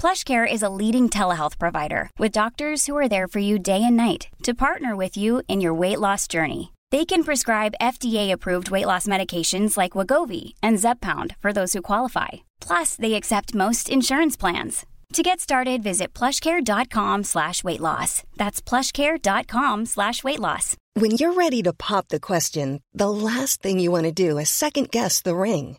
PlushCare is a leading telehealth provider with doctors who are there for you day and night to partner with you in your weight loss journey. They can prescribe FDA-approved weight loss medications like Wegovy and Zepbound for those who qualify. Plus, they accept most insurance plans. To get started, visit plushcare.com slash weight loss. That's plushcare.com slash weight loss. When you're ready to pop the question, the last thing you want to do is second guess the ring.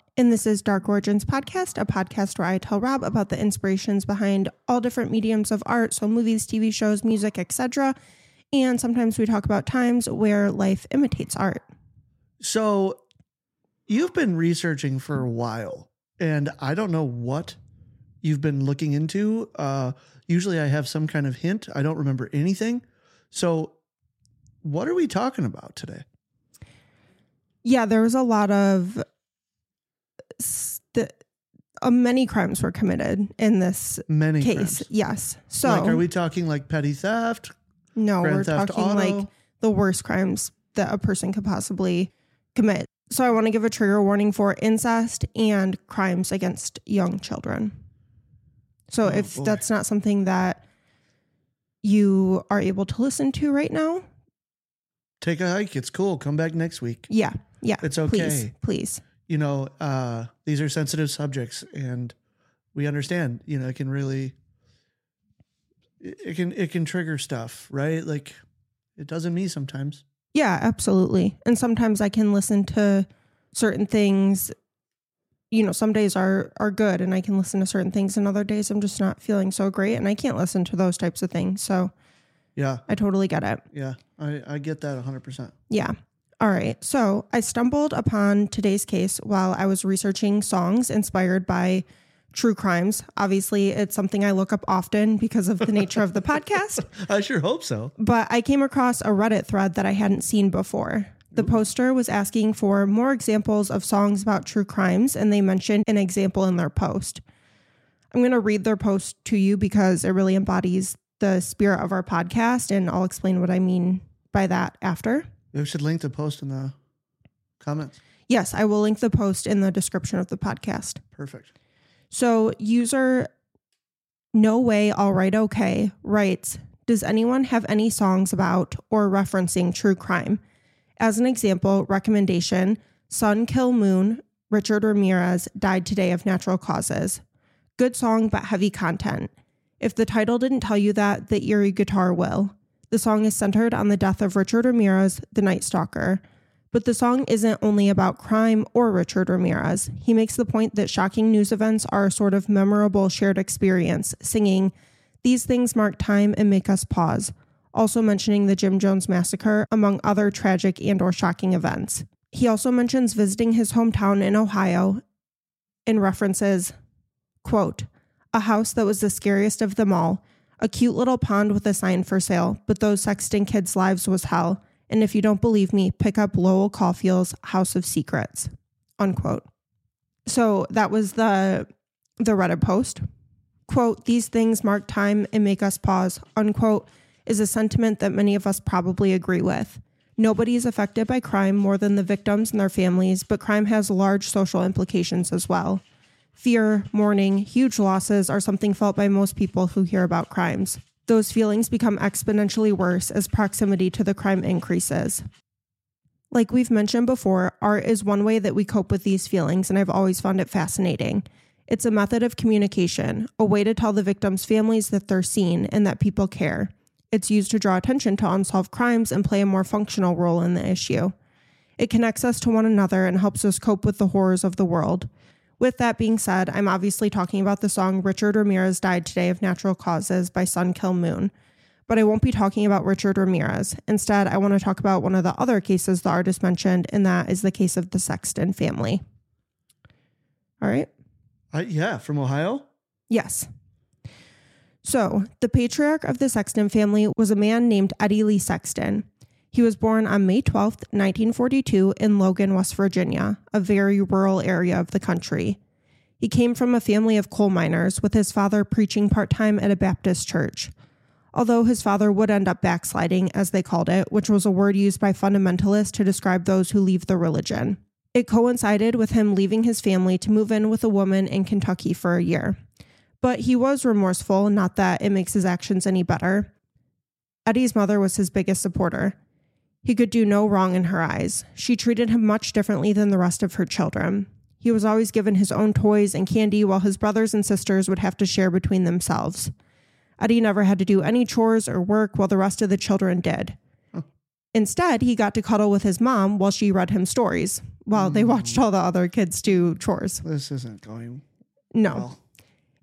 And this is Dark Origins Podcast, a podcast where I tell Rob about the inspirations behind all different mediums of art, so movies, TV shows, music, etc. And sometimes we talk about times where life imitates art. So you've been researching for a while, and I don't know what you've been looking into. Uh, usually I have some kind of hint. I don't remember anything. So what are we talking about today? Yeah, there was a lot of st- uh, many crimes were committed in this Many case. crimes. Yes. So like, are we talking like petty theft? No, Grand we're Theft talking Auto? like the worst crimes that a person could possibly commit. So I want to give a trigger warning for incest and crimes against young children. So Oh, if boy. that's not something that you are able to listen to right now, Take a hike. It's cool. Come back next week. yeah, yeah, It's Please, okay. please. You know, uh, these are sensitive subjects, and we understand. You know, it can really, it can it can trigger stuff, right? Like, it doesn't me sometimes. Yeah, absolutely. And sometimes I can listen to certain things. You know, some days are are good and I can listen to certain things and other days I'm just not feeling so great and I can't listen to those types of things. So Yeah, I totally get it. yeah, I I get that hundred percent. Yeah. All right. So I stumbled upon today's case while I was researching songs inspired by true crimes. Obviously, it's something I look up often because of the nature of the podcast. I sure hope so. But I came across a Reddit thread that I hadn't seen before. The poster was asking for more examples of songs about true crimes, and they mentioned an example in their post. I'm going to read their post to you because it really embodies the spirit of our podcast, and I'll explain what I mean by that after. We should link the post in the comments. Yes, I will link the post in the description of the podcast. Perfect. So, user No Way All Right Okay writes Does anyone have any songs about or referencing true crime? As an example, recommendation Sun Kil Moon, Richard Ramirez died today of natural causes. Good song, but heavy content. If the title didn't tell you that, the eerie guitar will. The song is centered on the death of Richard Ramirez, the Night Stalker. But the song isn't only about crime or Richard Ramirez. He makes the point that shocking news events are a sort of memorable shared experience, singing, These things mark time and make us pause, also mentioning the Jim Jones massacre, among other tragic and or shocking events. He also mentions visiting his hometown in Ohio and references, quote, a house that was the scariest of them all, a cute little pond with a sign for sale, but those Sexton kids' lives was hell. And if you don't believe me, pick up Lowell Cauffiel's House of Secrets. Unquote. So that was the the Reddit post. Quote, these things mark time and make us pause, unquote, is a sentiment that many of us probably agree with. Nobody is affected by crime more than the victims and their families, but crime has large social implications as well. Fear, mourning, huge losses are something felt by most people who hear about crimes. Those feelings become exponentially worse as proximity to the crime increases. Like we've mentioned before, art is one way that we cope with these feelings, and I've always found it fascinating. It's a method of communication, a way to tell the victims' families that they're seen and that people care. It's used to draw attention to unsolved crimes and play a more functional role in the issue. It connects us to one another and helps us cope with the horrors of the world. With that being said, I'm obviously talking about the song Richard Ramirez Died Today of Natural Causes by Sun Kil Moon. But I won't be talking about Richard Ramirez. Instead, I want to talk about one of the other cases the artist mentioned, and that is the case of the Sexton family. All right. I, yeah, from Ohio. Yes. So, the patriarch of the Sexton family was a man named Eddie Lee Sexton. He was born on May 12th, 1942, in Logan, West Virginia, a very rural area of the country. He came from a family of coal miners, with his father preaching part time at a Baptist church. Although his father would end up backsliding, as they called it, which was a word used by fundamentalists to describe those who leave the religion. It coincided with him leaving his family to move in with a woman in Kentucky for a year. But he was remorseful, not that it makes his actions any better. Eddie's mother was his biggest supporter. He could do no wrong in her eyes. She treated him much differently than the rest of her children. He was always given his own toys and candy while his brothers and sisters would have to share between themselves. Eddie never had to do any chores or work while the rest of the children did. Instead, he got to cuddle with his mom while she read him stories, while they hmm. watched all the other kids do chores. This isn't going No. well.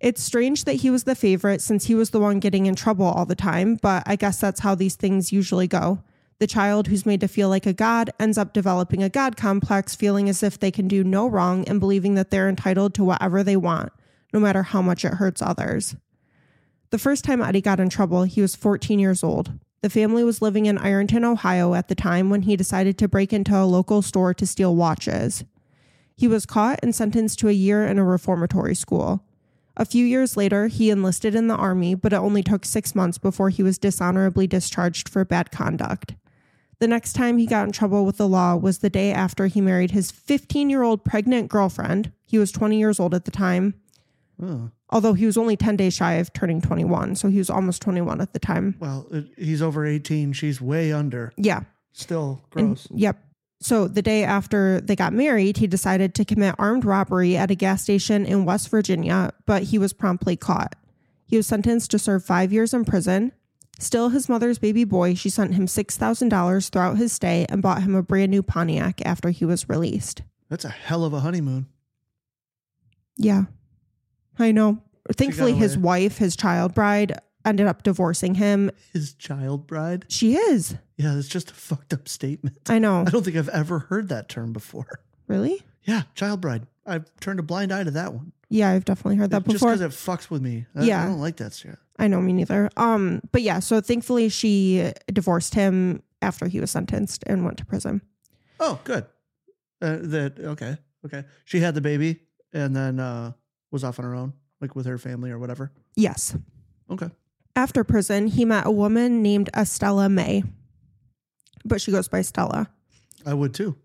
It's strange that he was the favorite since he was the one getting in trouble all the time, but I guess that's how these things usually go. The child who's made to feel like a god ends up developing a god complex, feeling as if they can do no wrong and believing that they're entitled to whatever they want, no matter how much it hurts others. The first time Eddie got in trouble, he was 14 years old. The family was living in Ironton, Ohio at the time when he decided to break into a local store to steal watches. He was caught and sentenced to a year in a reformatory school. A few years later, he enlisted in the army, but it only took six months before he was dishonorably discharged for bad conduct. The next time he got in trouble with the law was the day after he married his 15 year old pregnant girlfriend. He was 20 years old at the time, Oh, although he was only 10 days shy of turning 21. So he was almost 21 at the time. well, it, he's over 18. She's way under. Yeah. Still And- gross. yep. So the day after they got married, he decided to commit armed robbery at a gas station in West Virginia, but he was promptly caught. He was sentenced to serve five years in prison. Still his mother's baby boy, she sent him $6,000 throughout his stay and bought him a brand new Pontiac after he was released. That's a hell of a honeymoon. Yeah, I know. Thankfully, his away. wife, his child bride, ended up divorcing him. His child bride. She is. Yeah, that's just a fucked up statement. I know. I don't think I've ever heard that term before. Really? Yeah, child bride. I've turned a blind eye to that one. Yeah, I've definitely heard that before. Just because it fucks with me. I, Yeah. I don't like that shit. I know me neither. Um, but yeah, so thankfully she divorced him after he was sentenced and went to prison. Oh, good. Uh, that okay, okay. She had the baby and then uh, was off on her own, like with her family or whatever. Yes. Okay. After prison, he met a woman named Estella May, but she goes by Stella. I would too.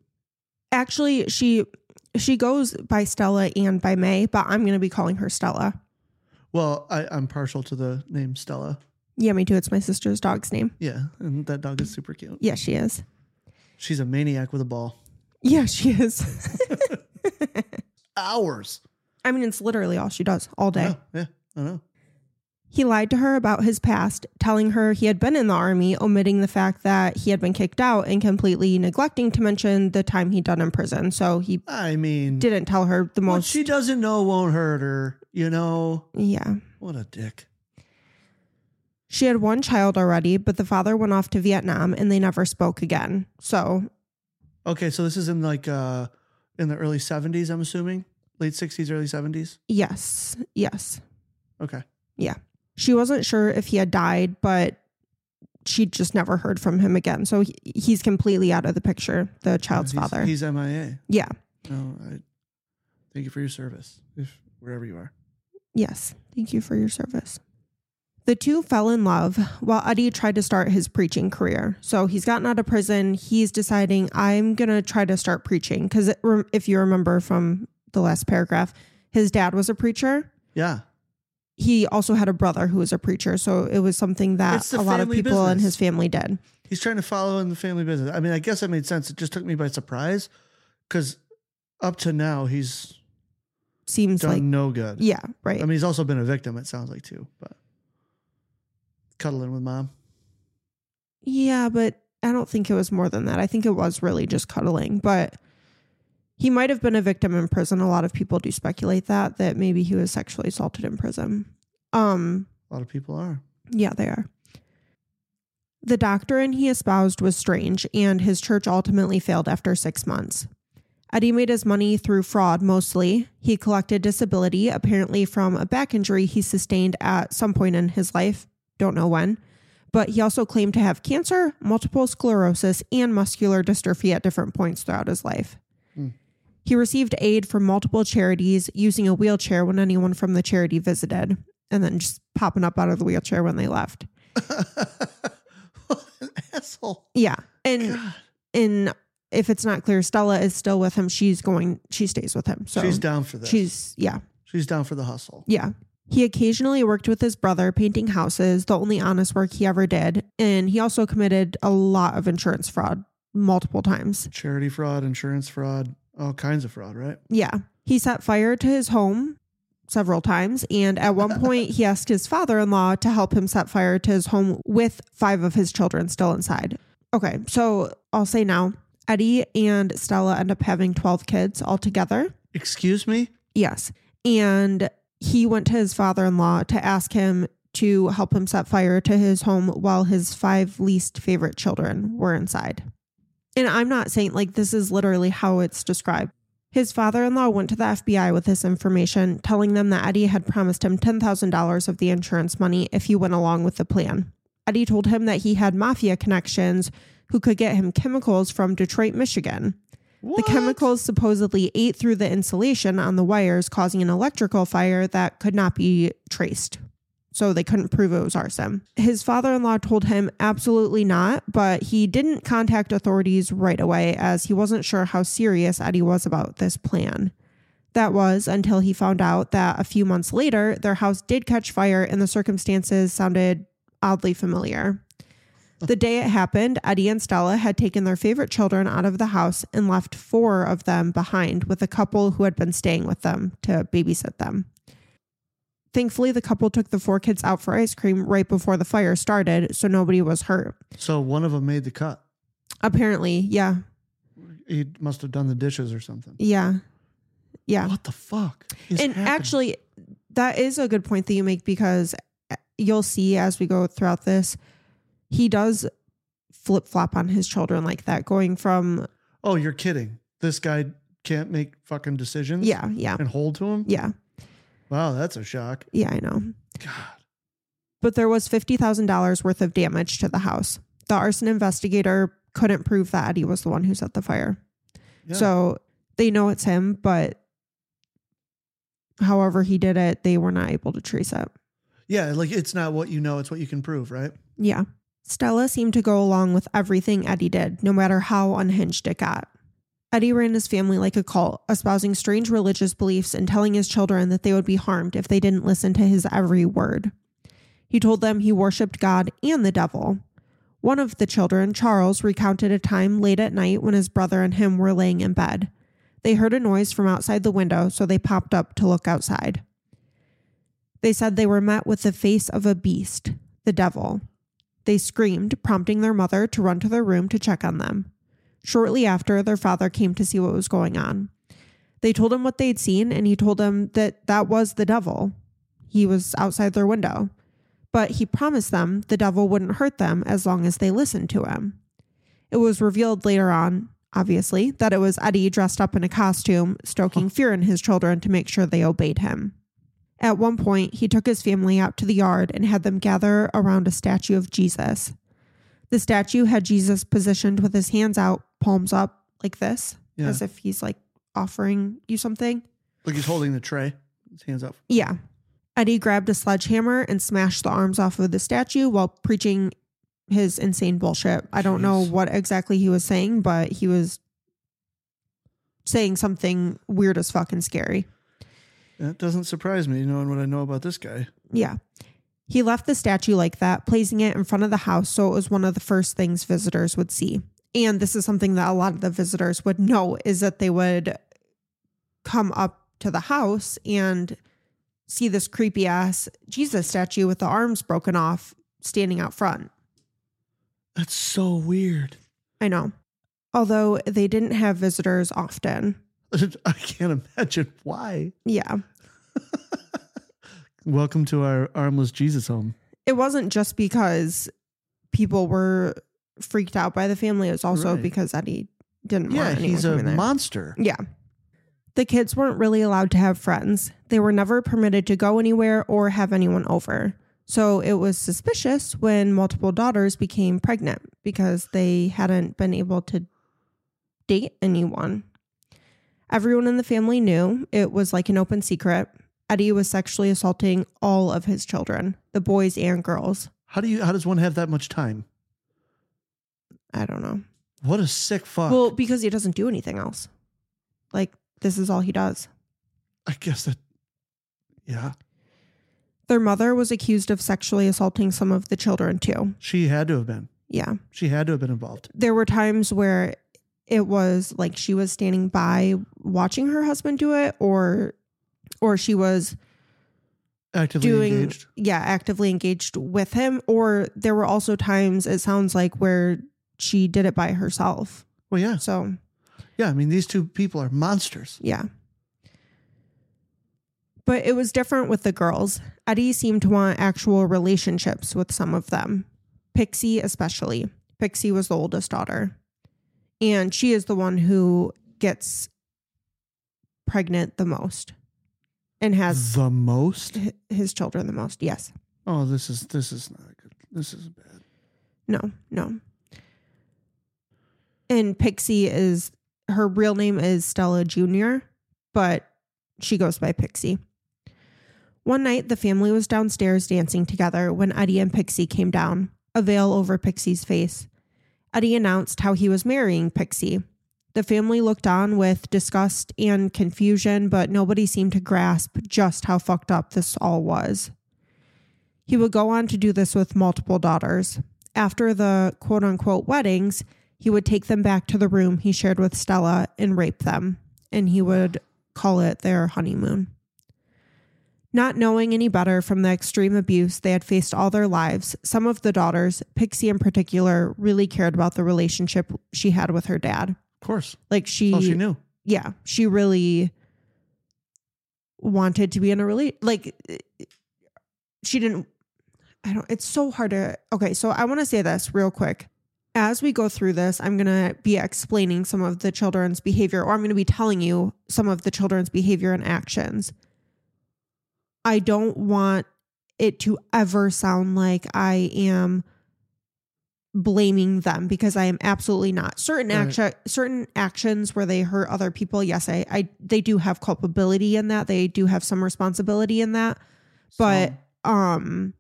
Actually, she she goes by Stella and by May, but I'm going to be calling her Stella. Well, I, I'm partial to the name Stella. Yeah, me too. It's my sister's dog's name. Yeah, and that dog is super cute. Yeah, she is. She's a maniac with a ball. Yeah, she is. Hours. I mean, it's literally all she does all day. Oh, yeah, I know. He lied to her about his past, telling her he had been in the army, omitting the fact that he had been kicked out and completely neglecting to mention the time he'd done in prison. So he I mean, didn't tell her the what most. she doesn't know won't hurt her. You know, yeah. what a dick. She had one child already, but the father went off to Vietnam and they never spoke again. So, Okay, so this is in like uh in the early 70s, I'm assuming, late 60s, early 70s. yes, yes. Okay. Yeah. She wasn't sure if he had died, but she just never heard from him again. So he, he's completely out of the picture, the child's He's- father. He's MIA. yeah. No, I thank you for your service, if wherever you are. Yes. Thank you for your service. The two fell in love while Eddie tried to start his preaching career. So he's gotten out of prison. He's deciding, I'm going to try to start preaching. Because if you remember from the last paragraph, his dad was a preacher. Yeah. He also had a brother who was a preacher. So it was something that a lot of people in his family did. He's trying to follow in the family business. I mean, I guess that made sense. It just took me by surprise because up to now he's Seems done like, no good. yeah, right. I mean, he's also been a victim. It sounds like too, but cuddling with mom. Yeah, but I don't think it was more than that. I think it was really just cuddling, but he might have been a victim in prison. A lot of people do speculate that that maybe he was sexually assaulted in prison. Um, A lot of people are. yeah, they are. The doctrine he espoused was strange, and his church ultimately failed after six months. Eddie made his money through fraud mostly. He collected disability, apparently from a back injury he sustained at some point in his life, don't know when. But he also claimed to have cancer, multiple sclerosis, and muscular dystrophy at different points throughout his life. He received aid from multiple charities, using a wheelchair when anyone from the charity visited, and then just popping up out of the wheelchair when they left. what an asshole. Yeah. And and if it's not clear, Stella is still with him. She's going she stays with him. So She's down for this. she's yeah. She's down for the hustle. Yeah. He occasionally worked with his brother painting houses, the only honest work he ever did. And he also committed a lot of insurance fraud multiple times. Charity fraud, insurance fraud, all kinds of fraud, right? Yeah. He set fire to his home several times. And at one point, he asked his father in law to help him set fire to his home with five of his children still inside. Okay. So I'll say now Eddie and Stella end up having 12 kids altogether. Excuse me? Yes. And he went to his father in law to ask him to help him set fire to his home while his five least favorite children were inside. And I'm not saying like this is literally how it's described. His father in law went to the FBI with this information, telling them that Eddie had promised him $10,000 of the insurance money if he went along with the plan. Eddie told him that he had mafia connections who could get him chemicals from Detroit, Michigan. What? The chemicals supposedly ate through the insulation on the wires, causing an electrical fire that could not be traced. So they couldn't prove it was arson. His father in law told him absolutely not, but he didn't contact authorities right away as he wasn't sure how serious Eddie was about this plan. That was until he found out that a few months later, their house did catch fire and the circumstances sounded oddly familiar. The day it happened, Eddie and Stella had taken their favorite children out of the house and left four of them behind with a couple who had been staying with them to babysit them. Thankfully, the couple took the four kids out for ice cream right before the fire started, so nobody was hurt. So one of them made the cut. Apparently, yeah, He must have done the dishes or something. yeah, yeah. What the fuck? and happening? actually, that is a good point that you make because uh, you'll see as we go throughout this, he does flip flop on his children like that, going from, oh, you're kidding. This guy can't make fucking decisions. yeah, yeah, and hold to him. yeah, Wow, that's a shock. yeah, I know. God. but there was $50,000 worth of damage to the house. The arson investigator couldn't prove that Eddie was the one who set the fire. Yeah. So they know it's him, but however he did it, they were not able to trace it. yeah, like it's not what you know; it's what you can prove, right? Yeah. Stella seemed to go along with everything Eddie did, no matter how unhinged it got. Eddie ran his family like a cult, espousing strange religious beliefs and telling his children that they would be harmed if they didn't listen to his every word. He told them he worshiped God and the devil. One of the children, Charles, recounted a time late at night when his brother and him were laying in bed. They heard a noise from outside the window, so they popped up to look outside. They said they were met with the face of a beast, the devil. They screamed, prompting their mother to run to their room to check on them. Shortly after, their father came to see what was going on. They told him what they'd seen, and he told them that that was the devil. He was outside their window. But he promised them the devil wouldn't hurt them as long as they listened to him. It was revealed later on, obviously, that it was Eddie dressed up in a costume, stoking fear in his children to make sure they obeyed him. At one point, he took his family out to the yard and had them gather around a statue of Jesus. The statue had Jesus positioned with his hands out, palms up, like this, Yeah. as if he's like offering you something. Like he's holding the tray, his hands up. Yeah. Eddie grabbed a sledgehammer and smashed the arms off of the statue while preaching his insane bullshit. I don't know Jeez. what exactly he was saying, but he was saying something weird as fucking scary. That doesn't surprise me, knowing what I know about this guy. Yeah. He left the statue like that, placing it in front of the house so it was one of the first things visitors would see. And this is something that a lot of the visitors would know is that they would come up to the house and see this creepy ass Jesus statue with the arms broken off standing out front. That's so weird. I know. Although they didn't have visitors often. I can't imagine why. Yeah. Welcome to our armless Jesus home. It wasn't just because people were freaked out by the family, it was also Right. because Eddie didn't Yeah, want anyone he's a there. monster. Yeah. The kids weren't really allowed to have friends. They were never permitted to go anywhere or have anyone over. So it was suspicious when multiple daughters became pregnant because they hadn't been able to date anyone. Everyone in the family knew it was like an open secret. Eddie was sexually assaulting all of his children, the boys and girls. How do you? How does one have that much time? I don't know. What a sick fuck. Well, because he doesn't do anything else. Like, this is all he does. I guess that. Yeah, Their mother was accused of sexually assaulting some of the children too. she had to have been. Yeah. She had to have been involved. There were times where it was like she was standing by watching her husband do it or or she was Actively doing engaged. yeah, actively engaged with him or there were also times it sounds like where she did it by herself. Well, yeah, So, yeah. I mean, these two people are monsters. Yeah. But it was different with the girls. Eddie seemed to want actual relationships with some of them, Pixie especially. Pixie was the oldest daughter. And she is the one who gets pregnant the most and has the most. his children the most. Yes. Oh, this is this is not good. This is bad. No, no. And Pixie is her real name is Stella Jr., but she goes by Pixie. One night, the family was downstairs dancing together when Eddie and Pixie came down, a veil over Pixie's face. Eddie announced how he was marrying Pixie. The family looked on with disgust and confusion, but nobody seemed to grasp just how fucked up this all was. He would go on to do this with multiple daughters. After the quote unquote weddings, he would take them back to the room he shared with Stella and rape them, and he would call it their honeymoon. Not knowing any better from the extreme abuse they had faced all their lives, some of the daughters, Pixie in particular, really cared about the relationship she had with her dad. Of course, Like she, that's all she knew. yeah, she really wanted to be in a really like she didn't I don't it's so hard to okay, so I want to say this real quick. As we go through this, I'm going to be explaining some of the children's behavior or I'm going to be telling you some of the children's behavior and actions. I don't want it to ever sound like I am blaming them because I am absolutely not. Certain Right. action certain actions where they hurt other people, yes, I, I they do have culpability in that. They do have some responsibility in that. But um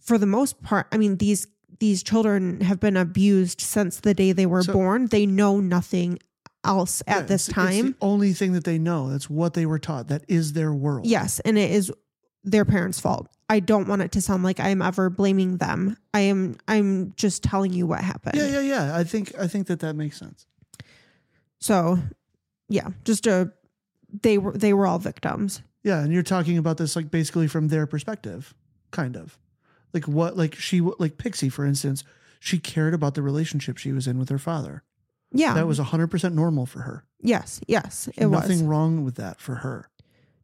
for the most part, I mean these these children have been abused since the day they were So- born. They know nothing else Yeah, at this it's- it's time. the only thing that they know. That's what they were taught. That is their world. Yes, and it is their parents' fault. I don't want it to sound like I am ever blaming them. I am I'm just telling you what happened. Yeah, yeah, yeah. I think I think that that makes sense. So, yeah, just a they were they were all victims. Yeah, and you're talking about this like basically from their perspective, kind of. Like what like she like Pixie for instance, she cared about the relationship she was in with her father. Yeah. That was 100% normal for her. yes, yes, it was Nothing wrong with that for her.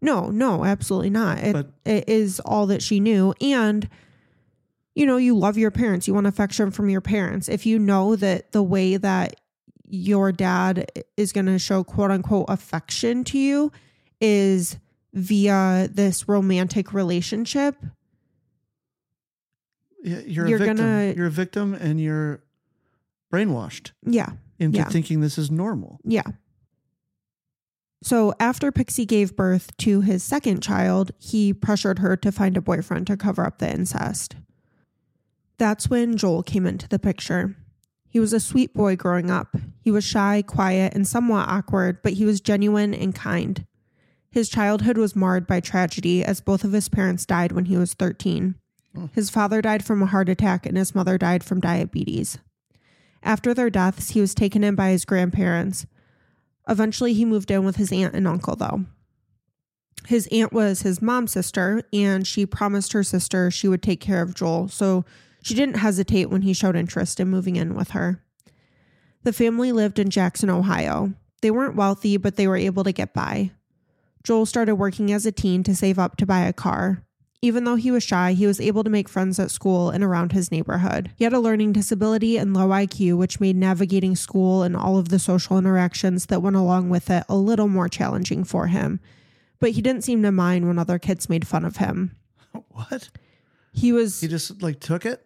No, no, absolutely not. It, But- it is all that she knew and you know, you love your parents. You want affection from your parents. If you know that the way that your dad is going to show quote unquote affection to you is via this romantic relationship, You're, You're a victim. gonna- You're a victim and you're brainwashed yeah, into Yeah. thinking this is normal. Yeah. So after Pixie gave birth to his second child, he pressured her to find a boyfriend to cover up the incest. That's when Joel came into the picture. He was a sweet boy growing up. He was shy, quiet, and somewhat awkward, but he was genuine and kind. His childhood was marred by tragedy as both of his parents died when he was 13. His father died from a heart attack and his mother died from diabetes. After their deaths, he was taken in by his grandparents. Eventually, he moved in with his aunt and uncle, though. His aunt was his mom's sister, and she promised her sister she would take care of Joel. So She didn't hesitate when he showed interest in moving in with her. The family lived in Jackson, Ohio. They weren't wealthy, but they were able to get by. Joel started working as a teen to save up to buy a car. Even though he was shy, he was able to make friends at school and around his neighborhood. He had a learning disability and low IQ, which made navigating school and all of the social interactions that went along with it a little more challenging for him. But he didn't seem to mind when other kids made fun of him. What? He was He just like took it?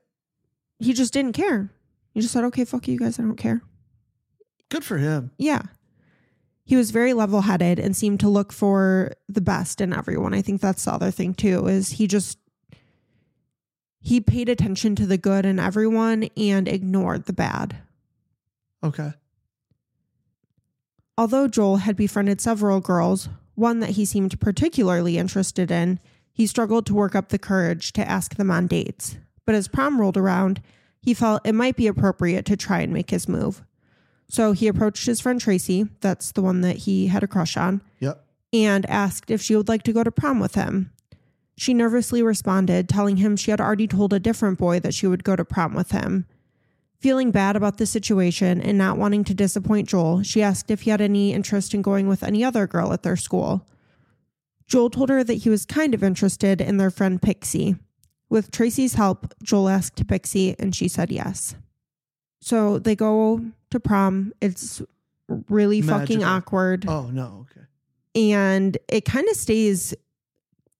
he just didn't care. He just said, "Okay, fuck you guys, I don't care." Good for him. Yeah. He was very level-headed and seemed to look for the best in everyone. I think that's the other thing too is he just he paid attention to the good in everyone and ignored the bad. Okay. Although Joel had befriended several girls, one that he seemed particularly interested in, he struggled to work up the courage to ask them on dates. But as prom rolled around, he felt it might be appropriate to try and make his move. So he approached his friend Tracy, that's the one that he had a crush on, Yep. and asked if she would like to go to prom with him. She nervously responded, telling him she had already told a different boy that she would go to prom with him. Feeling bad about the situation and not wanting to disappoint Joel, she asked if he had any interest in going with any other girl at their school. Joel told her that he was kind of interested in their friend Pixie. With Tracy's help, Joel asked Pixie and she said yes. So they go to prom. It's really fucking awkward Oh no. Okay. and it kind of stays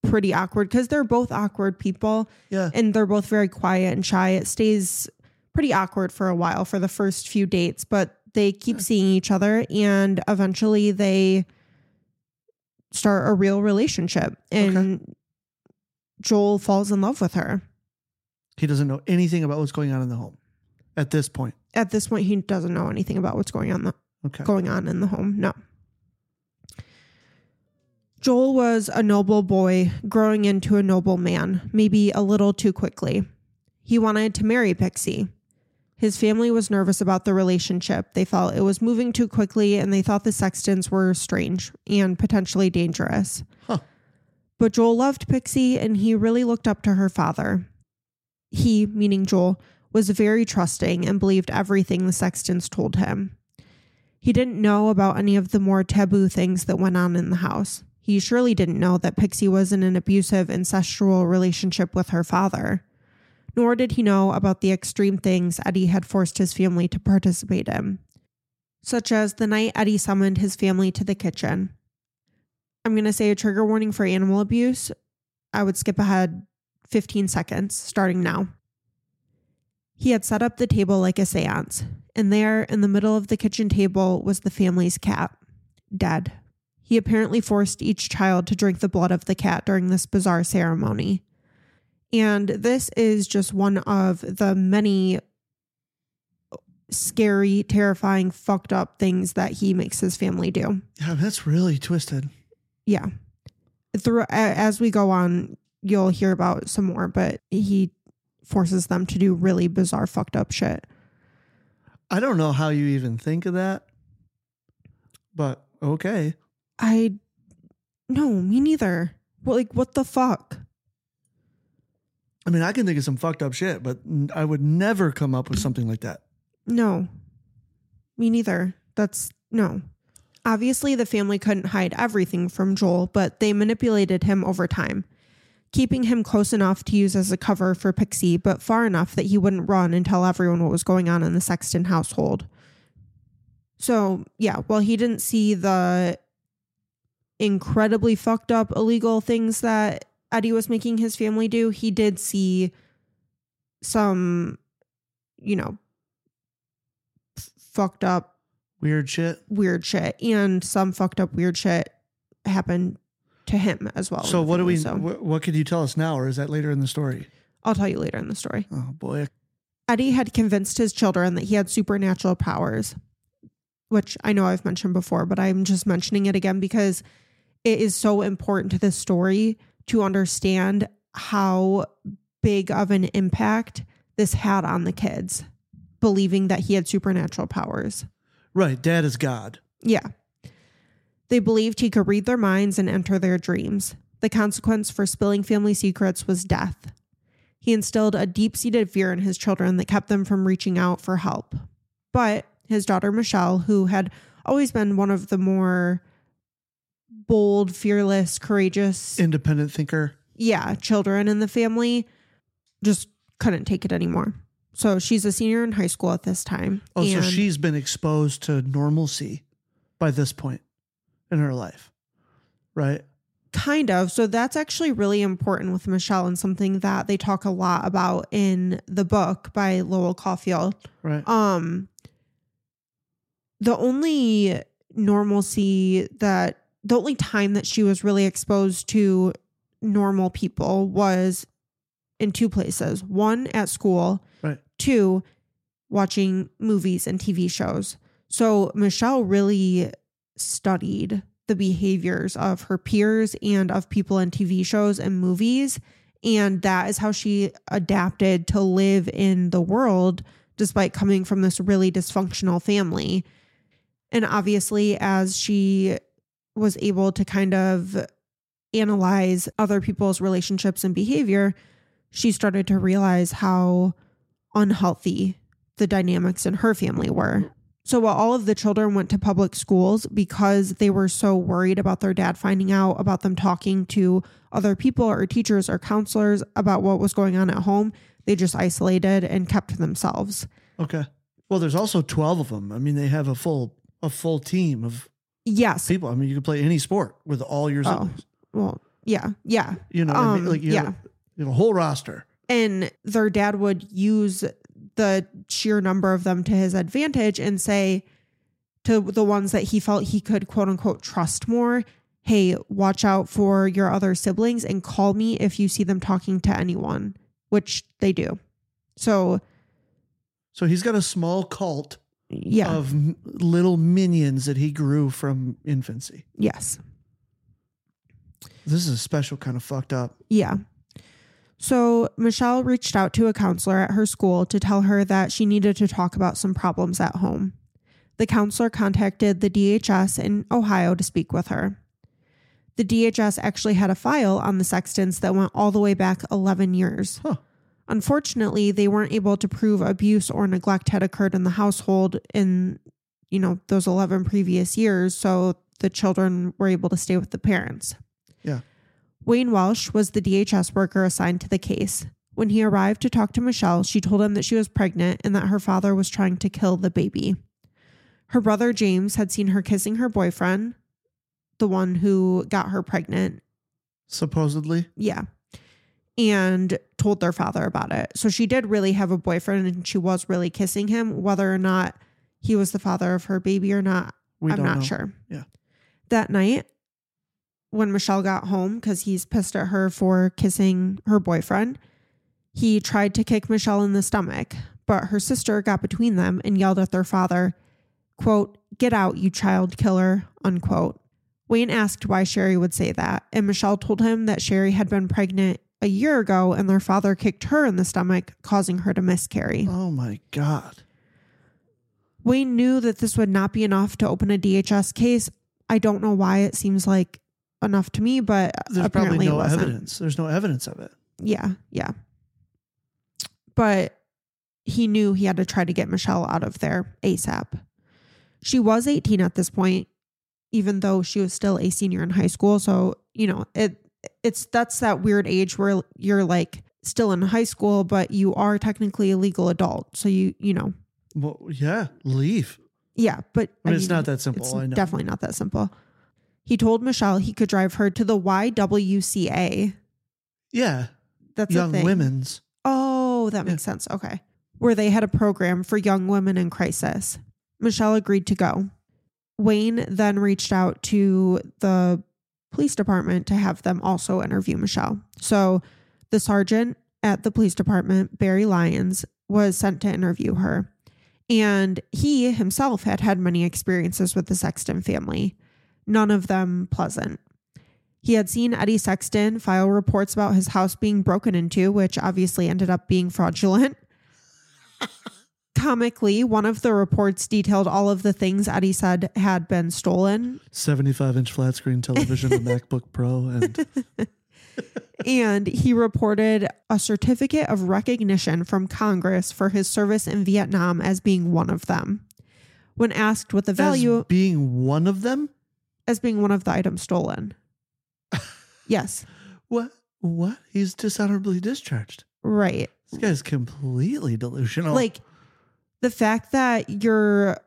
pretty awkward because they're both awkward people Yeah. and they're both very quiet and shy. It stays pretty awkward for a while for the first few dates, but they keep seeing each other and eventually they start a real relationship and Joel falls in love with her. He doesn't know anything about what's going on in the home at this point. At this point he doesn't know anything about what's going on the, Okay. going on in the home. No. Joel was a noble boy growing into a noble man, maybe a little too quickly. He wanted to marry Pixie. His family was nervous about the relationship. They felt it was moving too quickly and they thought the Sextons were strange and potentially dangerous. Huh. But Joel loved Pixie and he really looked up to her father. He, meaning Joel, was very trusting and believed everything the Sextons told him. He didn't know about any of the more taboo things that went on in the house. He surely didn't know that Pixie was in an abusive, incestual relationship with her father. Nor did he know about the extreme things Eddie had forced his family to participate in, such as the night Eddie summoned his family to the kitchen. I'm going to say a trigger warning for animal abuse. I would skip ahead 15 seconds, starting now. He had set up the table like a seance, and there, in the middle of the kitchen table, was the family's cat, dead. He apparently forced each child to drink the blood of the cat during this bizarre ceremony. And this is just one of the many scary, terrifying, fucked up things that he makes his family do. Yeah, that's really twisted. Yeah. Through as we go on, you'll hear about some more, but he forces them to do really bizarre, fucked up shit. I don't know how you even think of that, but okay. I no, me neither. Well, like what the fuck? I mean, I can think of some fucked up shit, but I would never come up with something like that. No. Me neither. That's no. Obviously, the family couldn't hide everything from Joel, but they manipulated him over time, keeping him close enough to use as a cover for Pixie, but far enough that he wouldn't run and tell everyone what was going on in the Sexton household. So, yeah, while he didn't see the incredibly fucked up illegal things that Eddie was making his family do, he did see some, you know, f- fucked up Weird shit. weird shit and some fucked up weird shit happened to him as well. so what do we? So wh- what could you tell us now, or is that later in the story? I'll tell you later in the story. Oh boy. Eddie had convinced his children that he had supernatural powers, which I know I've mentioned before, but I'm just mentioning it again because it is so important to this story to understand how big of an impact this had on the kids, believing that he had supernatural powers. Right. Dad is God. Yeah. They believed he could read their minds and enter their dreams. The consequence for spilling family secrets was death. He instilled a deep seated fear in his children that kept them from reaching out for help. But his daughter, Michelle, who had always been one of the more bold, fearless, courageous, Independent thinker. yeah, children in the family, just couldn't take it anymore. So she's a senior in high school at this time. Oh, so she's been exposed to normalcy by this point in her life, right? Kind of. So that's actually really important with Michelle and something that they talk a lot about in the book by Lowell Cauffiel. Right. Um the only normalcy that the only time that she was really exposed to normal people was in two places. One at school, Right. two watching movies and TV shows. So Michelle really studied the behaviors of her peers and of people in TV shows and movies. And that is how she adapted to live in the world despite coming from this really dysfunctional family. And obviously, as she was able to kind of analyze other people's relationships and behavior, she started to realize how unhealthy the dynamics in her family were. So while all of the children went to public schools because they were so worried about their dad finding out about them talking to other people or teachers or counselors about what was going on at home, they just isolated and kept to themselves. Okay. Well, there's also 12 of them. I mean, they have a full a full team of Yes. people. I mean, you can play any sport with all your Oh. Well, yeah, yeah. You know, what I mean? Um, like you, yeah. have, you have a whole roster. and their dad would use the sheer number of them to his advantage and say to the ones that he felt he could quote unquote trust more hey watch out for your other siblings and call me if you see them talking to anyone which they do so So he's got a small cult yeah of little minions that he grew from infancy. yes This is a special kind of fucked up. Yeah. So Michelle reached out to a counselor at her school to tell her that she needed to talk about some problems at home. The counselor contacted the DHS in Ohio to speak with her. The DHS actually had a file on the Sextons that went all the way back 11 years. Huh. Unfortunately, they weren't able to prove abuse or neglect had occurred in the household in, you know, those 11 previous years, so the children were able to stay with the parents. Yeah. Wayne Welsh was the DHS worker assigned to the case. When he arrived to talk to Michelle, she told him that she was pregnant and that her father was trying to kill the baby. Her brother James had seen her kissing her boyfriend, the one who got her pregnant. Supposedly. Yeah. And told their father about it. So she did really have a boyfriend and she was really kissing him. Whether or not he was the father of her baby or not, We I'm not know. sure. Yeah. That night, when Michelle got home, because he's pissed at her for kissing her boyfriend, he tried to kick Michelle in the stomach, but her sister got between them and yelled at their father, quote, get out, you child killer, unquote. Wayne asked why Sherry would say that, and Michelle told him that Sherry had been pregnant a year ago and their father kicked her in the stomach, causing her to miscarry. Oh my God. Wayne knew that this would not be enough to open a DHS case. I don't know why it seems like enough to me, but There's apparently probably no evidence. There's no evidence of it. Yeah, yeah. But he knew he had to try to get Michelle out of there ASAP. She was 18 at this point, even though she was still a senior in high school. So, you know, it it's that's that weird age where you're like still in high school, but you are technically a legal adult. So you, you know, Well, yeah, leave. yeah, but I mean, it's not that simple. It's I know. definitely not that simple. He told Michelle he could drive her to the YWCA. Yeah, That's young a thing. women's. Oh, that makes sense. Okay. Where they had a program for young women in crisis. Michelle agreed to go. Wayne then reached out to the police department to have them also interview Michelle. So the sergeant at the police department, Barry Lyons, was sent to interview her. And he himself had had many experiences with the Sexton family, none of them pleasant. He had seen Eddie Sexton file reports about his house being broken into, which obviously ended up being fraudulent. Comically, one of the reports detailed all of the things Eddie said had been stolen. 75 inch flat screen television, a MacBook Pro, and and he reported a certificate of recognition from Congress for his service in Vietnam as being one of them. When asked what the value As being one of them? As being one of the items stolen. yes, What? What? He's dishonorably discharged. right. This guy's completely delusional. Like the fact that you're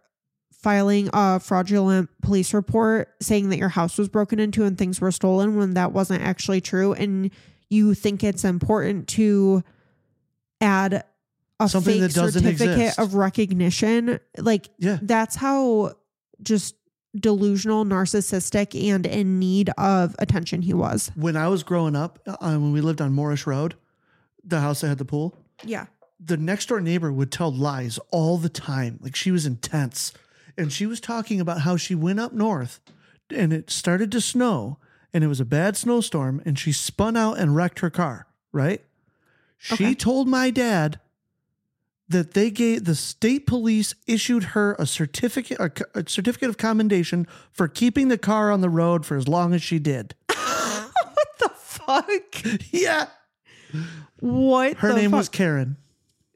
filing a fraudulent police report saying that your house was broken into and things were stolen when that wasn't actually true and you think it's important to add a Something fake that doesn't certificate exist. of recognition like yeah. that's how just delusional narcissistic and in need of attention he was When I was growing up, uh, when we lived on Moorish Road, the house that had the pool, yeah the next door neighbor would tell lies all the time. Like she was intense. And she was talking about how she went up north and it started to snow and it was a bad snowstorm and she spun out and wrecked her car, right? She Okay. told my dad that they gave the state police issued her a certificate a, a certificate of commendation for keeping the car on the road for as long as she did. what the fuck yeah. what Her name fuck? was Karen.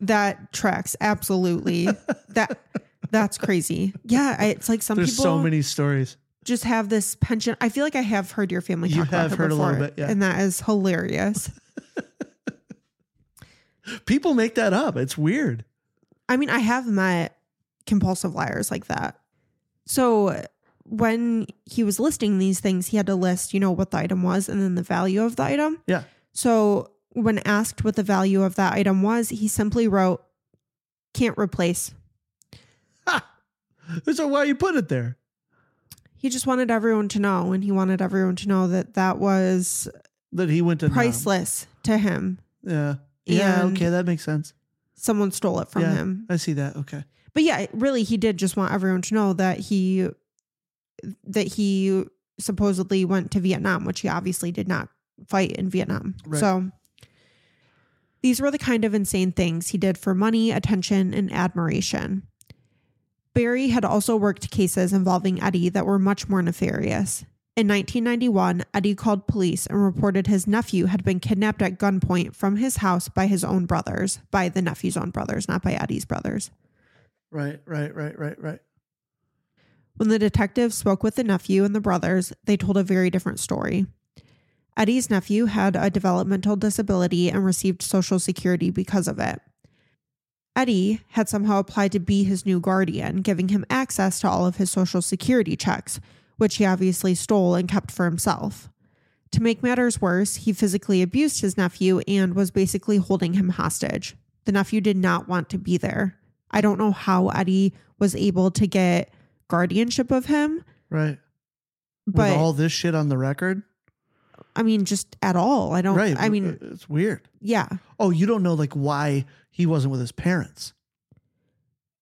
That tracks absolutely. that that's crazy. Yeah, I, it's like some There's people so many stories. just have this penchant. I feel like I have heard your family You talk about have heard a little before, bit, yeah. and that is hilarious. People make that up. It's weird. I mean, I have met compulsive liars like that. So when he was listing these things, he had to list, you know, what the item was and then the value of the item. Yeah. So when asked what the value of that item was, he simply wrote, "Can't replace." So why you put it there? He just wanted everyone to know, and he wanted everyone to know that that was That he went to Nam. priceless to him. Yeah. Yeah. Okay, that makes sense. Someone stole it from yeah, him. I see that. Okay. But yeah, really, he did just want everyone to know that he that he supposedly went to Vietnam, which he obviously did not fight in Vietnam. Right. So these were the kind of insane things he did for money, attention, and admiration. Barry had also worked cases involving Eddie that were much more nefarious. In 1991, Eddie called police and reported his nephew had been kidnapped at gunpoint from his house by his own brothers, by the nephew's own brothers, not by Eddie's brothers. Right. Right. Right. Right. Right. When the detective spoke with the nephew and the brothers, they told a very different story. Eddie's nephew had a developmental disability and received Social Security because of it. Eddie had somehow applied to be his new guardian, giving him access to all of his Social Security checks, which he obviously stole and kept for himself. To make matters worse, he physically abused his nephew and was basically holding him hostage. The nephew did not want to be there. I don't know how Eddie was able to get guardianship of him, Right. but With all this shit on the record. I mean, just at all. I don't, right. I mean, it's weird. yeah, Oh, you don't know like why he wasn't with his parents.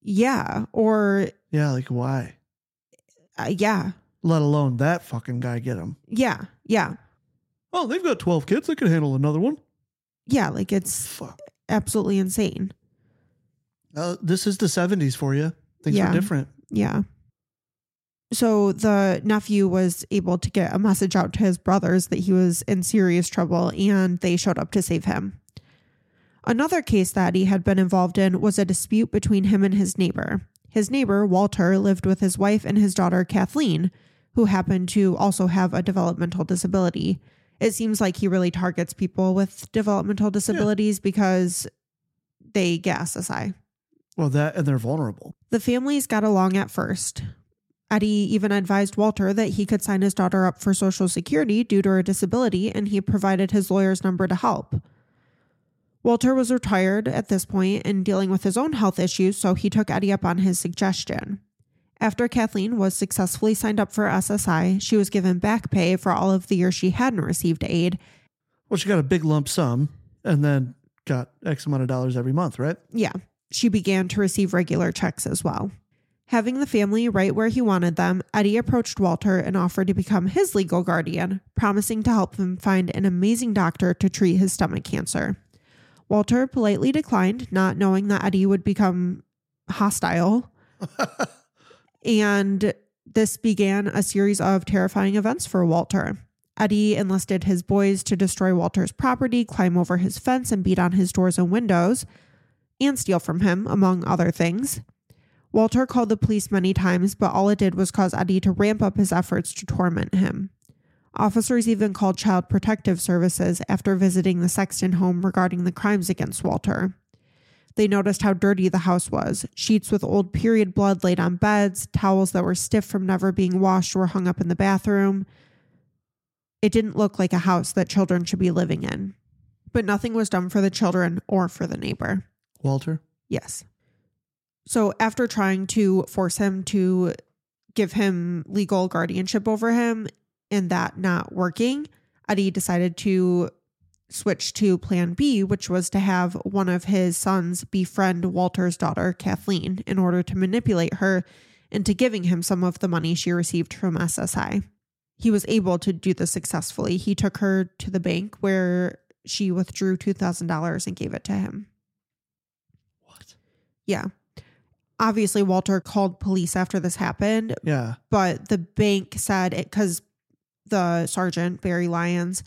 yeah, or Yeah. Like why? uh, yeah, Let alone that fucking guy get him. yeah, yeah, Oh, they've got 12 kids. They could handle another one. yeah. Like it's Fuck. absolutely insane. Uh, this is the 70s for you. Things Yeah. were different. Yeah. So the nephew was able to get a message out to his brothers that he was in serious trouble and they showed up to save him. Another case that he had been involved in was a dispute between him and his neighbor. His neighbor, Walter, lived with his wife and his daughter, Kathleen, who happened to also have a developmental disability. It seems like he really targets people with developmental disabilities because they get SSI. Well, that and they're vulnerable. The families got along at first. Eddie even advised Walter that he could sign his daughter up for Social Security due to her disability, and he provided his lawyer's number to help. Walter was retired at this point and dealing with his own health issues, so he took Eddie up on his suggestion. After Kathleen was successfully signed up for SSI, she was given back pay for all of the years she hadn't received aid. Well, she got a big lump sum and then got X amount of dollars every month, right? Yeah, she began to receive regular checks as well. Having the family right where he wanted them, Eddie approached Walter and offered to become his legal guardian, promising to help him find an amazing doctor to treat his stomach cancer. Walter politely declined, not knowing that Eddie would become hostile. and this began a series of terrifying events for Walter. Eddie enlisted his boys to destroy Walter's property, climb over his fence, and beat on his doors and windows, and steal from him, among other things. Walter called the police many times, but all it did was cause Eddie to ramp up his efforts to torment him. Officers even called Child Protective Services after visiting the Sexton home regarding the crimes against Walter. They noticed how dirty the house was. Sheets with old period blood laid on beds, towels that were stiff from never being washed were hung up in the bathroom. It didn't look like a house that children should be living in. But nothing was done for the children or for the neighbor. Walter? Yes. So after trying to force him to give him legal guardianship over him and that not working, Eddie decided to switch to plan B, which was to have one of his sons befriend Walter's daughter, Kathleen, in order to manipulate her into giving him some of the money she received from SSI. He was able to do this successfully. He took her to the bank where she withdrew $2,000 and gave it to him. What? Yeah. Obviously, Walter called police after this happened, Yeah. but the bank said it because the sergeant, Barry Lyons,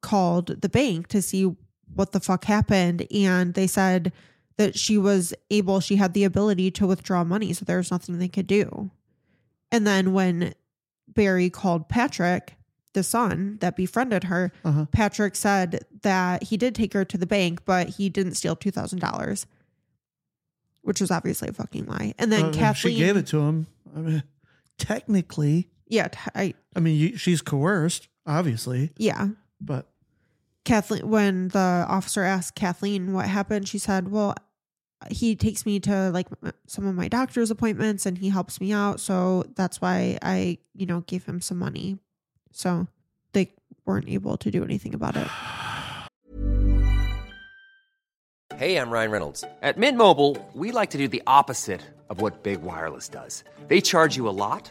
called the bank to see what the fuck happened. And they said that she was able, she had the ability to withdraw money. So there was nothing they could do. And then when Barry called Patrick, the son that befriended her, Uh-huh. Patrick said that he did take her to the bank, but he didn't steal $2,000, which was obviously a fucking lie. And then Uh, Kathleen. She gave it to him. I mean, technically, Yeah. t- I, I mean, you, she's coerced, obviously, yeah. But Kathleen, when the officer asked Kathleen what happened, she said, Well, he takes me to like some of my doctor's appointments and he helps me out. So that's why I, you know, gave him some money. So they weren't able to do anything about it. Hey, I'm Ryan Reynolds. At Mint Mobile, we like to do the opposite of what Big Wireless does. They charge you a lot,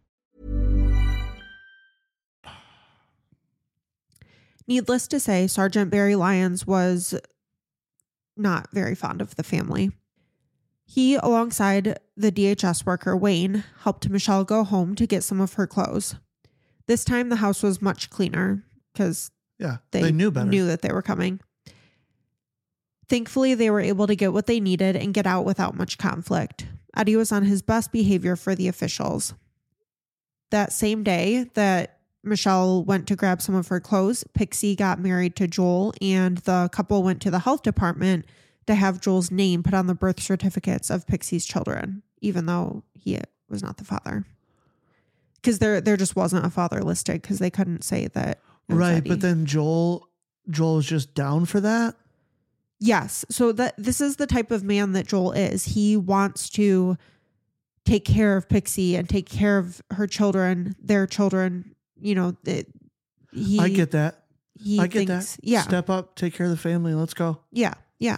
Needless to say, Sergeant Barry Lyons was not very fond of the family. He, alongside the DHS worker Wayne, helped Michelle go home to get some of her clothes. This time the house was much cleaner because yeah, they, they, knew better. Knew that they were coming. Thankfully, they were able to get what they needed and get out without much conflict. Eddie was on his best behavior for the officials. That same day that Michelle went to grab some of her clothes, Pixie got married to Joel, and the couple went to the health department to have Joel's name put on the birth certificates of Pixie's children, even though he was not the father. Because there, there just wasn't a father listed because they couldn't say that. right, Eddie. but then Joel, Joel is just down for that. Yes. So that this is the type of man that Joel is. He wants to take care of Pixie and take care of her children, their children. You know, it, he. I get that. He I get thinks, that. Yeah. Step up, take care of the family. Let's go. Yeah. Yeah.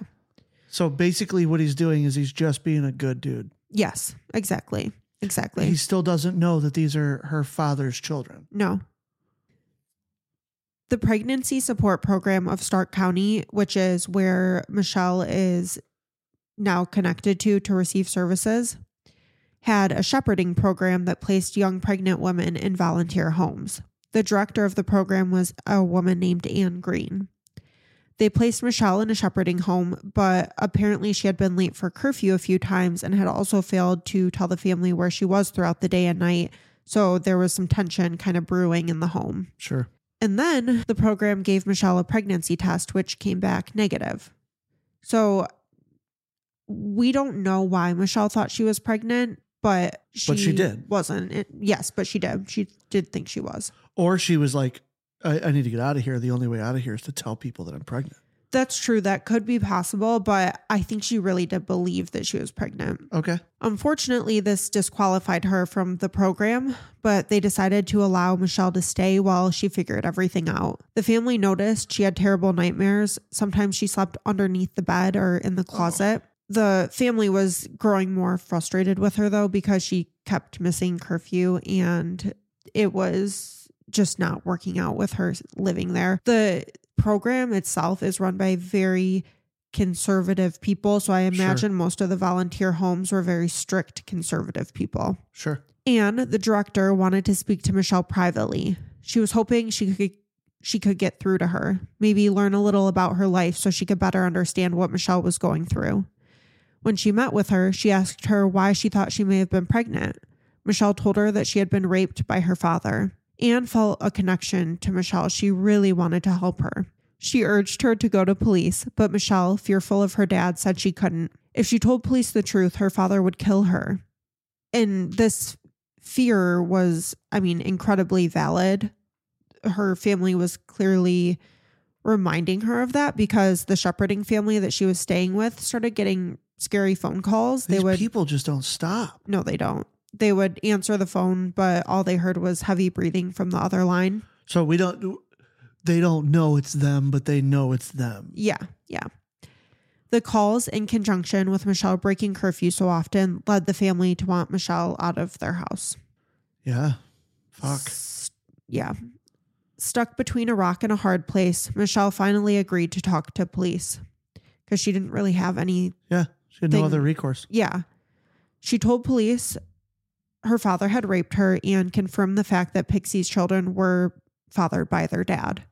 So basically, what he's doing is he's just being a good dude. Yes. Exactly. Exactly. He still doesn't know that these are her father's children. No. The pregnancy support program of Stark County, which is where Michelle is now connected to to receive services, had a shepherding program that placed young pregnant women in volunteer homes. The director of the program was a woman named Anne Green. They placed Michelle in a shepherding home, but apparently she had been late for curfew a few times and had also failed to tell the family where she was throughout the day and night. So there was some tension kind of brewing in the home. Sure. And then the program gave Michelle a pregnancy test, which came back negative. So we don't know why Michelle thought she was pregnant, but she, But she did. Wasn't. It, yes, but she did. She did think she was. Or she was like, I, I need to get out of here. The only way out of here is to tell people that I'm pregnant. That's true. That could be possible, but I think she really did believe that she was pregnant. Okay. Unfortunately, this disqualified her from the program, but they decided to allow Michelle to stay while she figured everything out. The family noticed she had terrible nightmares. Sometimes she slept underneath the bed or in the oh. closet. The family was growing more frustrated with her though because she kept missing curfew and it was just not working out with her living there. The program itself is run by very conservative people. So I imagine most of the volunteer homes were very strict conservative people. Sure. And the director wanted to speak to Michelle privately. She was hoping she could she could get through to her, maybe learn a little about her life so she could better understand what Michelle was going through. When she met with her, she asked her why she thought she may have been pregnant. Michelle told her that she had been raped by her father. Anne felt a connection to Michelle. She really wanted to help her. She urged her to go to police, but Michelle, fearful of her dad, said she couldn't. If she told police the truth, her father would kill her. And this fear was, I mean, incredibly valid. Her family was clearly reminding her of that because the shepherding family that she was staying with started getting scary phone calls. These they would people just don't stop. no, they don't. They would answer the phone, but all they heard was heavy breathing from the other line. So we don't, they don't know it's them, but they know it's them. Yeah, yeah. The calls, in conjunction with Michelle breaking curfew so often, led the family to want Michelle out of their house. Yeah. Fuck. S- yeah. Stuck between a rock and a hard place, Michelle finally agreed to talk to police because she didn't really have any Yeah. She had no Thing- other recourse. Yeah. She told police her father had raped her and confirmed the fact that Pixie's children were fathered by their dad.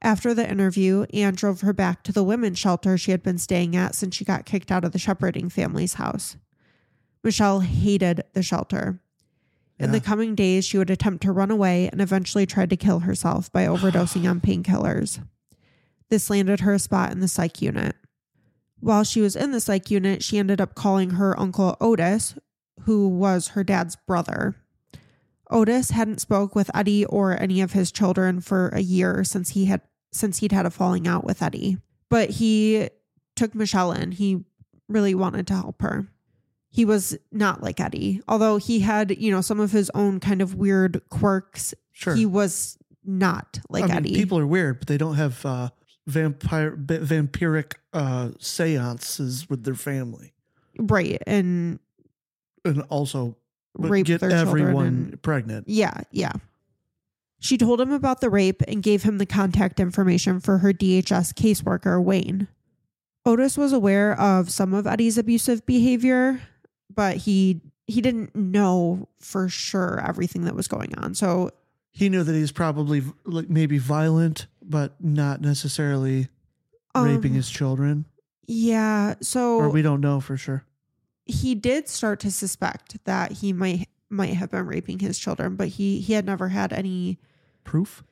After the interview, Anne drove her back to the women's shelter she had been staying at since she got kicked out of the shepherding family's house. Michelle hated the shelter. In the coming days, she would attempt to run away and eventually tried to kill herself by overdosing on painkillers. This landed her a spot in the psych unit. While she was in the psych unit, she ended up calling her uncle Otis, who was her dad's brother. Otis hadn't spoke with Eddie or any of his children for a year since he had since he'd had a falling out with Eddie. But he took Michelle in. He really wanted to help her. He was not like Eddie, although he had, you know, some of his own kind of weird quirks. Sure. He was not like I mean, Eddie. people are weird, but they don't have uh, vampire vampiric uh, seances with their family, right. And and also Rape get their children everyone and- pregnant. Yeah, yeah. She told him about the rape and gave him the contact information for her DHS caseworker, Wayne. Otis was aware of some of Eddie's abusive behavior, but he he didn't know for sure everything that was going on. So He knew that he's probably like maybe violent, but not necessarily raping um, his children. Yeah, so Or we don't know for sure. he did start to suspect that he might might have been raping his children, but he he had never had any Proof?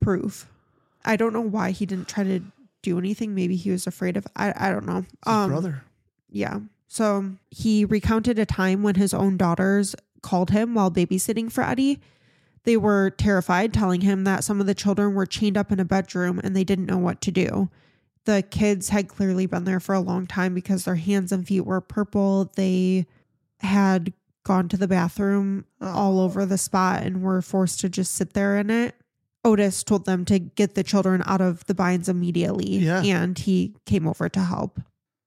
proof. I don't know why he didn't try to do anything. Maybe he was afraid of I I don't know. His brother. Yeah. So he recounted a time when his own daughters called him while babysitting for Eddie. They were terrified, telling him that some of the children were chained up in a bedroom and they didn't know what to do. The kids had clearly been there for a long time because their hands and feet were purple. They had gone to the bathroom all over the spot and were forced to just sit there in it. Otis told them to get the children out of the binds immediately, Yeah. and he came over to help.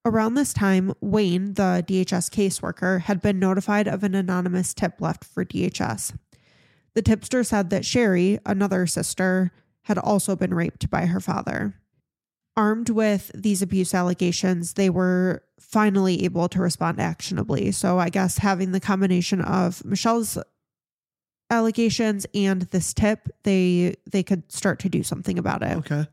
Around this time, Wayne, the DHS caseworker, had been notified of an anonymous tip left for DHS. The tipster said that Sherry, another sister, had also been raped by her father. Armed with these abuse allegations, they were finally able to respond actionably. So, I guess having the combination of Michelle's allegations and this tip, they they could start to do something about it. Okay.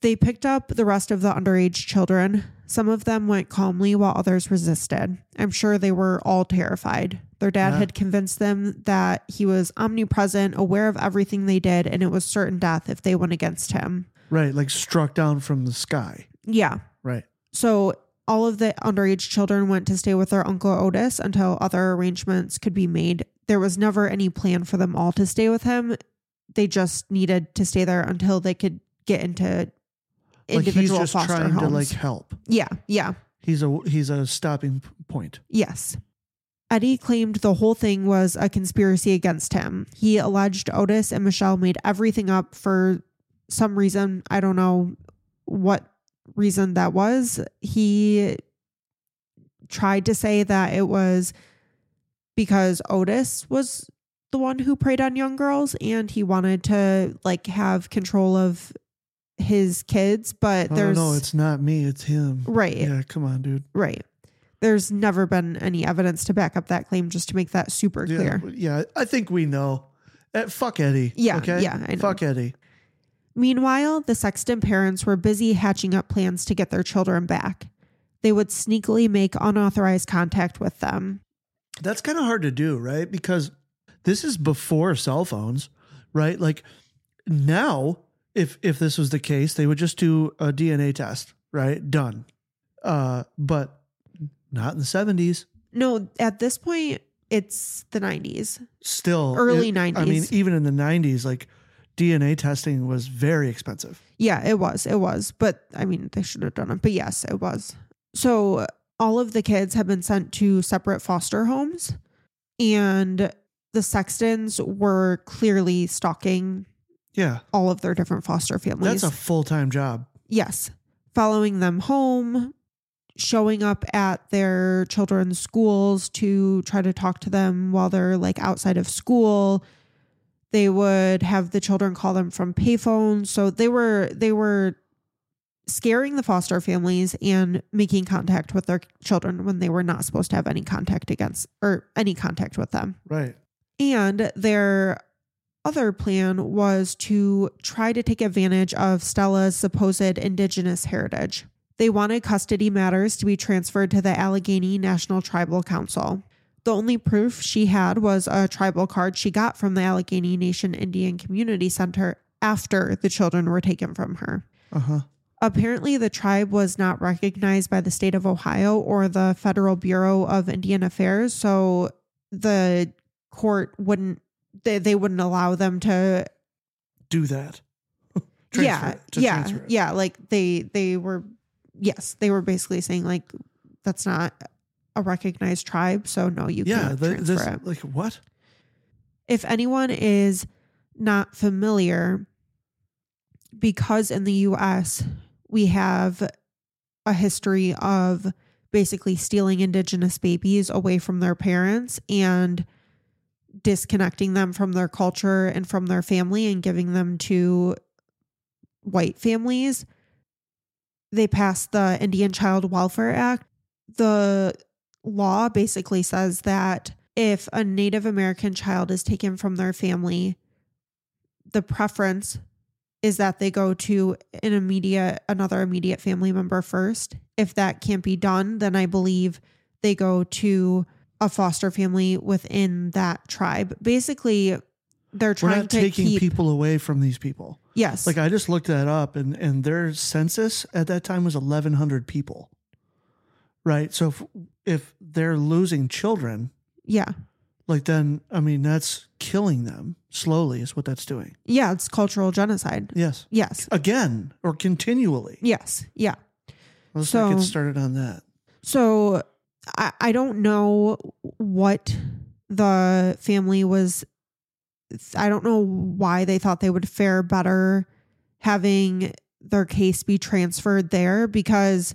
They picked up the rest of the underage children. Some of them went calmly while others resisted. I'm sure they were all terrified. Their dad Yeah. had convinced them that he was omnipresent, aware of everything they did, and it was certain death if they went against him. Right. Like struck down from the sky. Yeah. Right. So all of the underage children went to stay with their uncle Otis until other arrangements could be made. There was never any plan for them all to stay with him. They just needed to stay there until they could get into Like he's individual just foster trying homes. to like help. yeah, yeah. He's a he's a stopping point. Yes. Eddie claimed the whole thing was a conspiracy against him. He alleged Otis and Michelle made everything up for some reason. I don't know what reason that was. He tried to say that it was because Otis was the one who preyed on young girls and he wanted to like have control of his kids, but Oh there's no, it's not me, it's him. Right. Yeah, come on, dude. Right. There's never been any evidence to back up that claim, just to make that super Yeah, clear. but yeah, I think we know. Eh, fuck Eddie. Yeah, Okay. yeah, I know. Fuck Eddie. Meanwhile, the Sexton parents were busy hatching up plans to get their children back. They would sneakily make unauthorized contact with them. That's kind of hard to do, right? Because this is before cell phones, right? Like now, if if this was the case, they would just do a DNA test, right? Done. Uh, but not in the seventies. No, at this point, it's the 90s. Still, Early nineties. I mean, even in the nineties, like DNA testing was very expensive. Yeah, it was. It was. But I mean, they should have done it. But yes, it was. So all of the kids have been sent to separate foster homes, and the Sextons were clearly stalking Yeah, all of their different foster families. that's a full time job. yes, following them home, showing up at their children's schools to try to talk to them while they're like outside of school. They would have the children call them from payphones. So they were they were scaring the foster families and making contact with their children when they were not supposed to have any contact against or any contact with them. Right. And their other plan was to try to take advantage of Stella's supposed indigenous heritage. They wanted custody matters to be transferred to the Allegheny National Tribal Council. The only proof she had was a tribal card she got from the Allegheny Nation Indian Community Center after the children were taken from her. Uh huh. Apparently, the tribe was not recognized by the state of Ohio or the Federal Bureau of Indian Affairs, so the court wouldn't they, they wouldn't allow them to Do that. yeah Transfer it- to yeah yeah like they they were yes they were basically saying like that's not a recognized tribe so no you Yeah. can't The, transfer this it. like what? if anyone is not familiar, because in the US we have a history of basically stealing indigenous babies away from their parents and disconnecting them from their culture and from their family and giving them to white families. They passed the Indian Child Welfare Act. The law basically says that if a Native American child is taken from their family, the preference is that they go to an immediate another immediate family member first. If that can't be done, then I believe they go to a foster family within that tribe. Basically, they're We're trying not to taking keep people away from these people. yes, Like I just looked that up, and and their census at that time was eleven hundred people. Right. So if if they're losing children, yeah, like then I mean that's killing them slowly. Is what that's doing. yeah. It's cultural genocide. Yes. Yes, Again or continually. yes, yeah. Let's So- not get started on that. So I, I don't know what the family was. I don't know why they thought they would fare better having their case be transferred there because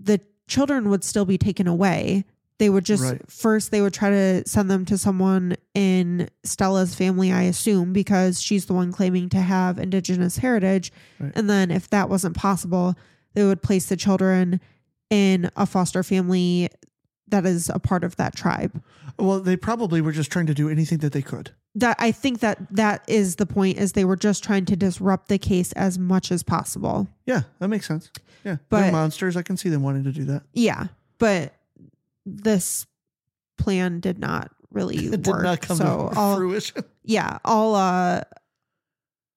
the children would still be taken away. They would just Right. first they would try to send them to someone in Stella's family, I assume, because she's the one claiming to have indigenous heritage. Right. And then if that wasn't possible, they would place the children in a foster family that is a part of that tribe. Well, they probably were just trying to do anything that they could. That I think that that is the point is they were just trying to disrupt the case as much as possible. Yeah, that makes sense. Yeah, But- they're monsters. I can see them wanting to do that. Yeah, but this plan did not really It did work. not come so to I'll, fruition. yeah, I'll uh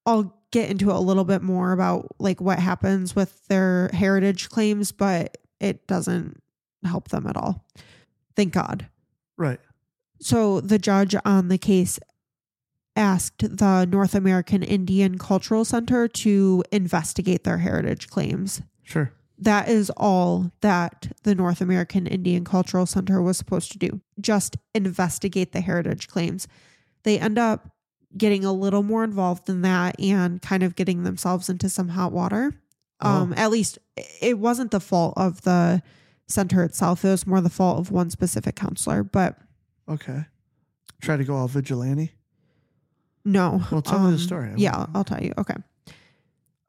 I'll get into a little bit more about like what happens with their heritage claims, but it doesn't help them at all. Thank God. Right. So the judge on the case asked the North American Indian Cultural Center to investigate their heritage claims. Sure. That is all that the North American Indian Cultural Center was supposed to do. Just investigate the heritage claims. They end up getting a little more involved than that and kind of getting themselves into some hot water. Um, Oh. at least it wasn't the fault of the center itself. It was more the fault of one specific counselor, but Okay. Try to go all vigilante. No. Well, tell me the story. I Yeah, I'll tell you. Okay.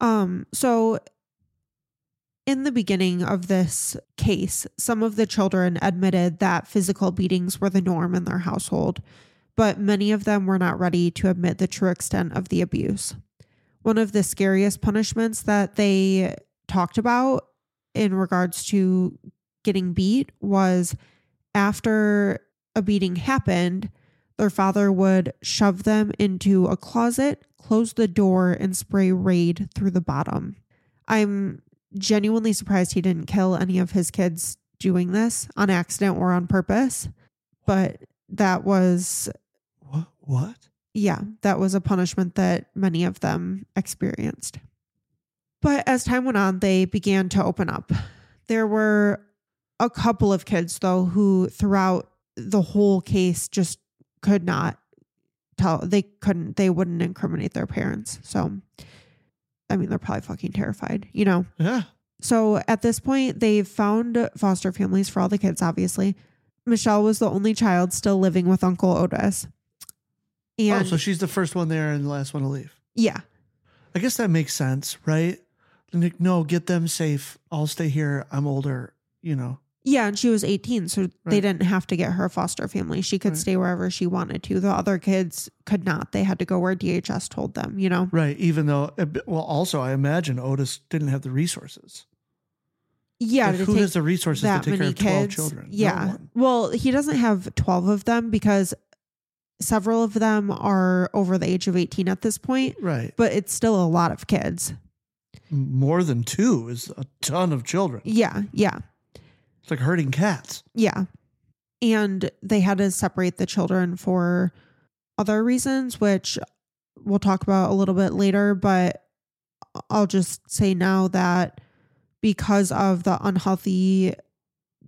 Um, so in the beginning of this case, some of the children admitted that physical beatings were the norm in their household, but many of them were not ready to admit the true extent of the abuse. One of the scariest punishments that they talked about in regards to getting beat was after a beating happened, their father would shove them into a closet, close the door, and spray Raid through the bottom. I'm genuinely surprised he didn't kill any of his kids doing this on accident or on purpose. But that was, What? What? Yeah, that was a punishment that many of them experienced. But as time went on, they began to open up. There were a couple of kids, though, who throughout the whole case just could not tell, they couldn't, they wouldn't incriminate their parents. So, I mean, they're probably fucking terrified, you know? Yeah. So at this point, they've found foster families for all the kids, obviously. Michelle was the only child still living with Uncle Otis. And oh, so she's the first one there and the last one to leave. yeah, I guess that makes sense, right? Like, no, get them safe. I'll stay here. I'm older. You know. Yeah, and she was 18, so they didn't have to get her foster family. She could Right. stay wherever she wanted to. The other kids could not. They had to go where DHS told them, you know? Right. Even though, uh, well, also, I imagine Otis didn't have the resources. Yeah, Like, who has the resources to that take care many of 12 kids. children? Yeah. one. well, he doesn't have 12 of them because several of them are over the age of 18 at this point, Right. but it's still a lot of kids. More than two is a ton of children. Yeah, yeah. It's like herding cats. Yeah. And they had to separate the children for other reasons, which we'll talk about a little bit later. But I'll just say now that because of the unhealthy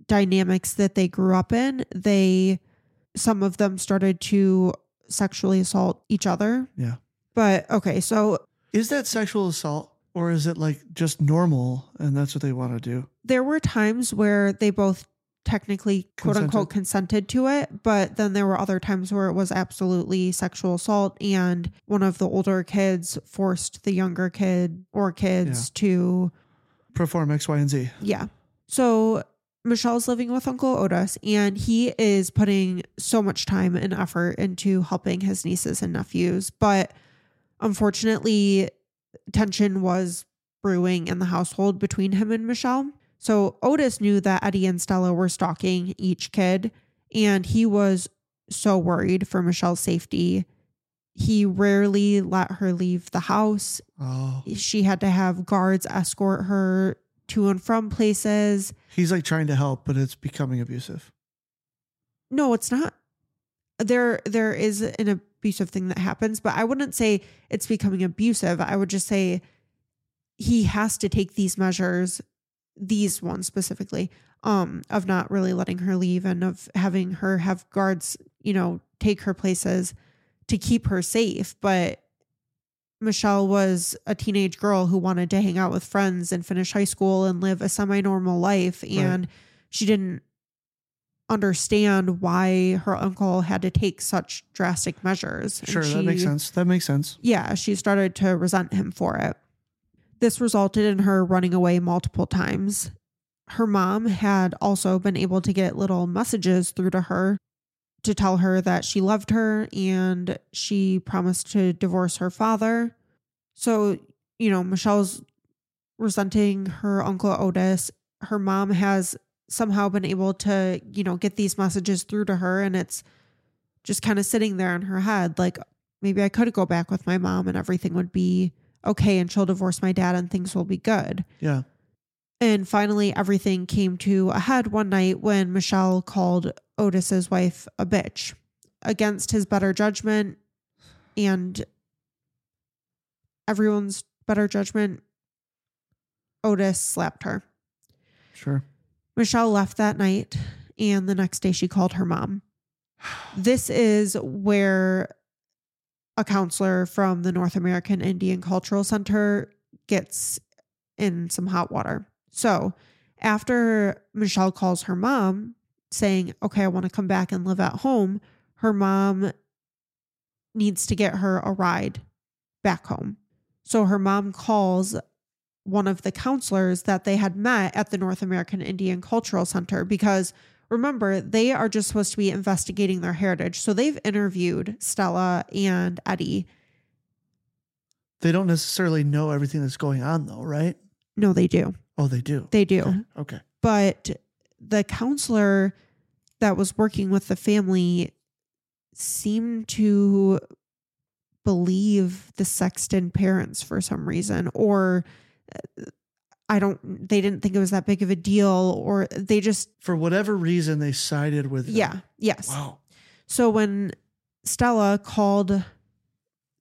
dynamics that they grew up in, they, some of them started to sexually assault each other. Yeah. But okay, so Is that sexual assault or is it like just normal and that's what they want to do? there were times where they both technically quote unquote consented to it, but then there were other times where it was absolutely sexual assault and one of the older kids forced the younger kid or kids to Perform X, Y, and Z. yeah. So Michelle's living with Uncle Otis and he is putting so much time and effort into helping his nieces and nephews, but unfortunately tension was brewing in the household between him and Michelle. So Otis knew that Eddie and Stella were stalking each kid, and he was so worried for Michelle's safety. He rarely let her leave the house. Oh. She had to have guards escort her to and from places. He's like trying to help, but it's becoming abusive. No, it's not. There there is an abusive thing that happens, but I wouldn't say it's becoming abusive. I would just say he has to take these measures, these ones specifically, um, of not really letting her leave and of having her have guards, you know, take her places to keep her safe. But Michelle was a teenage girl who wanted to hang out with friends and finish high school and live a semi normal life. And she didn't understand why her uncle had to take such drastic measures. Sure, that makes sense. That makes sense. yeah, she started to resent him for it. This resulted in her running away multiple times. Her mom had also been able to get little messages through to her to tell her that she loved her and she promised to divorce her father. So, you know, Michelle's resenting her uncle Otis. Her mom has somehow been able to, you know, get these messages through to her and it's just kind of sitting there in her head like maybe I could go back with my mom and everything would be okay and she'll divorce my dad and things will be good. Yeah. And finally, everything came to a head one night when Michelle called Otis's wife a bitch. Against his better judgment and everyone's better judgment, Otis slapped her. Sure. Michelle left that night, and the next day she called her mom. This is where a counselor from the North American Indian Cultural Center gets in some hot water. So, after Michelle calls her mom saying, Okay, I want to come back and live at home, her mom needs to get her a ride back home. So, her mom calls one of the counselors that they had met at the North American Indian Cultural Center because remember, they are just supposed to be investigating their heritage. So they've interviewed Stella and Eddie. They don't necessarily know everything that's going on, though, right? No, they do. Oh, they do. They do. Okay. okay. But the counselor that was working with the family seemed to believe the Sexton parents for some reason, or uh, I don't, they didn't think it was that big of a deal, or they just, For whatever reason, they sided with. them. yeah, yes. Wow. So when Stella called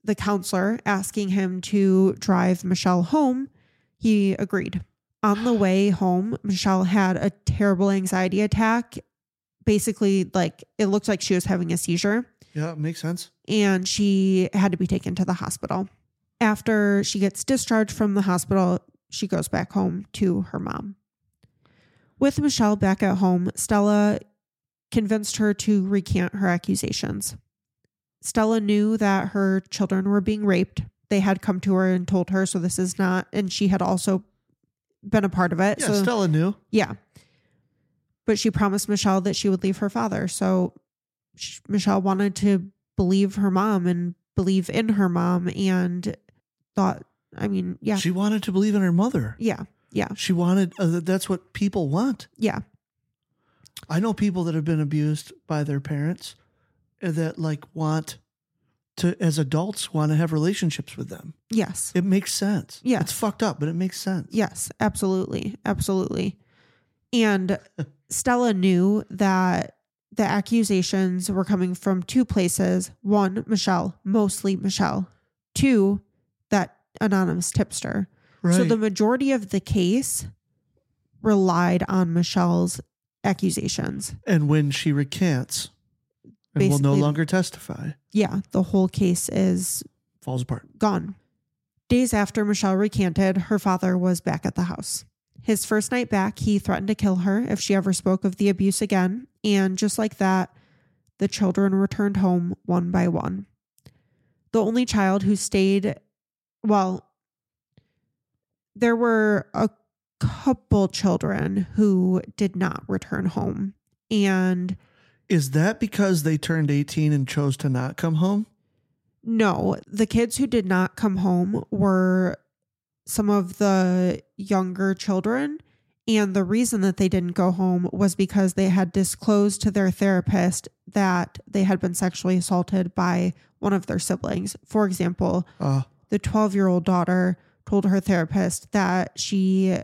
the counselor asking him to drive Michelle home, he agreed. On the way home, Michelle had a terrible anxiety attack. Basically, like it looked like she was having a seizure Yeah, makes sense. and she had to be taken to the hospital. After she gets discharged from the hospital, she goes back home to her mom. With Michelle back at home, Stella convinced her to recant her accusations. Stella knew that her children were being raped. They had come to her and told her, so this is not, and she had also been a part of it. Yeah, so, Stella knew. yeah. But she promised Michelle that she would leave her father. So sh Michelle wanted to believe her mom and believe in her mom and thought, I mean, yeah. She wanted to believe in her mother. yeah. Yeah. She wanted. Uh, that's what people want. Yeah. I know people that have been abused by their parents uh, that like want to, as adults, want to have relationships with them. Yes. It makes sense. Yes. It's fucked up, but it makes sense. Yes. Absolutely. Absolutely. And Stella knew that the accusations were coming from two places one, Michelle, mostly Michelle, two, that anonymous tipster. Right. So the majority of the case relied on Michelle's accusations. and when she recants and will no longer testify, Yeah, the whole case is falls apart. gone. Days after Michelle recanted, her father was back at the house. His first night back, he threatened to kill her if she ever spoke of the abuse again. And just like that, the children returned home one by one. The only child who stayed, well, there were a couple children who did not return home. And Is that because they turned 18 and chose to not come home? No, the kids who did not come home were some of the younger children. And the reason that they didn't go home was because they had disclosed to their therapist that they had been sexually assaulted by one of their siblings. For example, Uh, the 12 year old daughter told her therapist that she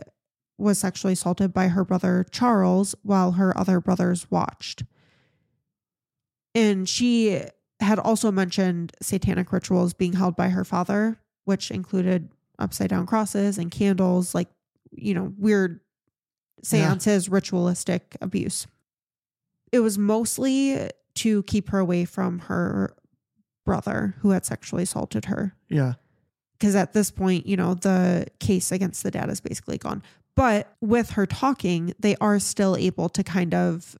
was sexually assaulted by her brother Charles while her other brothers watched. And she had also mentioned satanic rituals being held by her father, which included upside down crosses and candles, like, you know, weird seances, ritualistic abuse. It was mostly to keep her away from her brother who had sexually assaulted her yeah. because at this point, you know, the case against the dad is basically gone. But with her talking, they are still able to kind of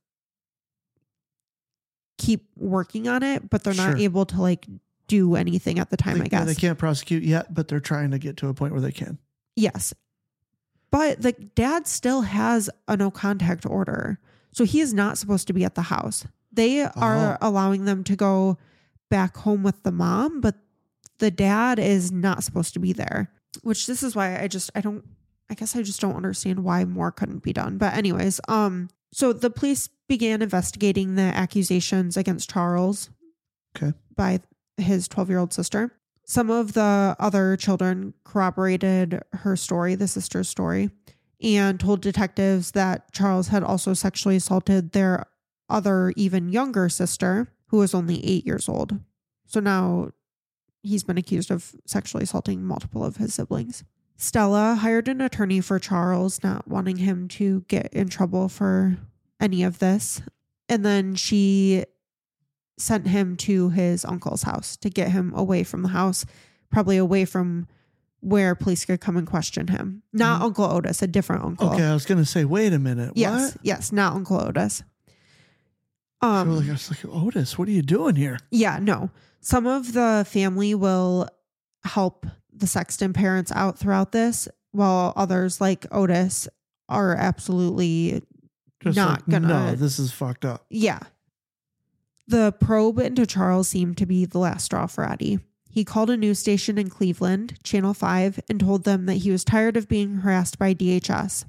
keep working on it, but they're not Sure. able to like do anything at the time, they, I guess. They can't prosecute yet, but they're trying to get to a point where they can. Yes. But the dad still has a no contact order. So he is not supposed to be at the house. They are allowing them to go back home with the mom, but the dad is not supposed to be there. Which this is why I just I don't I guess I just don't understand why more couldn't be done. But anyways, um so the police began investigating the accusations against Charles Okay. by his 12-year-old sister. Some of the other children corroborated her story, the sister's story, and told detectives that Charles had also sexually assaulted their other, even younger sister, who was only eight years old. So now he's been accused of sexually assaulting multiple of his siblings. Stella hired an attorney for Charles, not wanting him to get in trouble for any of this. And then she sent him to his uncle's house to get him away from the house, probably away from where police could come and question him. Not Uncle Otis, a different uncle. Okay, I was gonna say, wait a minute. Yes, What? yes, not Uncle Otis. Um, was like, I was like, Otis, what are you doing here? yeah, no. Some of the family will help the Sexton parents out throughout this, while others, like Otis, are absolutely Just not like, gonna. No, this is fucked up. Yeah. The probe into Charles seemed to be the last straw for Eddie. He called a news station in Cleveland, Channel 5, and told them that he was tired of being harassed by DHS.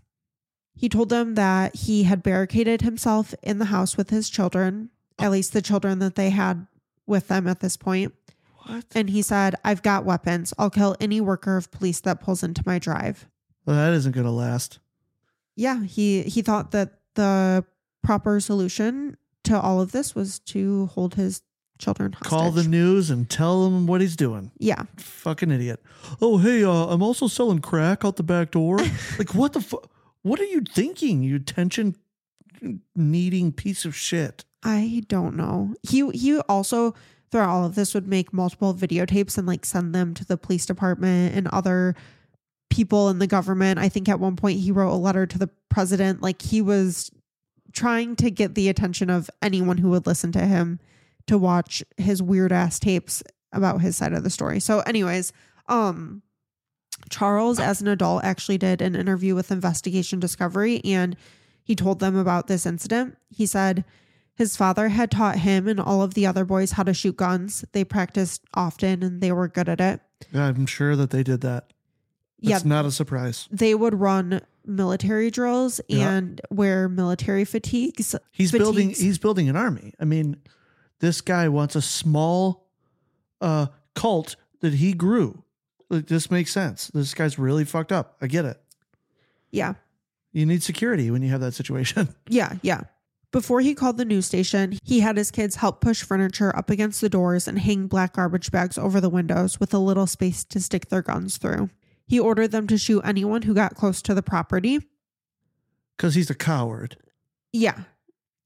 He told them that he had barricaded himself in the house with his children, at least the children that they had with them at this point. What? And he said, I've got weapons. I'll kill any worker of police that pulls into my drive. Well, that isn't gonna last. yeah, he he thought that the proper solution to all of this was to hold his children hostage. Call the news and tell them what he's doing. yeah, Fucking idiot. Oh, hey, uh, I'm also selling crack out the back door. like, what the fuck? What are you thinking? You attention needing piece of shit. I don't know. He he also throughout all of this would make multiple videotapes and like send them to the police department and other people in the government. I think at one point he wrote a letter to the president. Like he was trying to get the attention of anyone who would listen to him to watch his weird ass tapes about his side of the story. So, anyways, um, Charles, as an adult, actually did an interview with Investigation Discovery and he told them about this incident. He said his father had taught him and all of the other boys how to shoot guns. They practiced often and they were good at it. Yeah, I'm sure that they did that. Yeah, It's not a surprise. they would run military drills Yeah. and wear military fatigues. He's building. He's building an army. I mean, this guy wants a small uh, cult that he grew. Like, this makes sense. This guy's really fucked up. I get it. yeah. You need security when you have that situation. Yeah, yeah. Before he called the news station, he had his kids help push furniture up against the doors and hang black garbage bags over the windows with a little space to stick their guns through. He ordered them to shoot anyone who got close to the property. Because he's a coward. Yeah.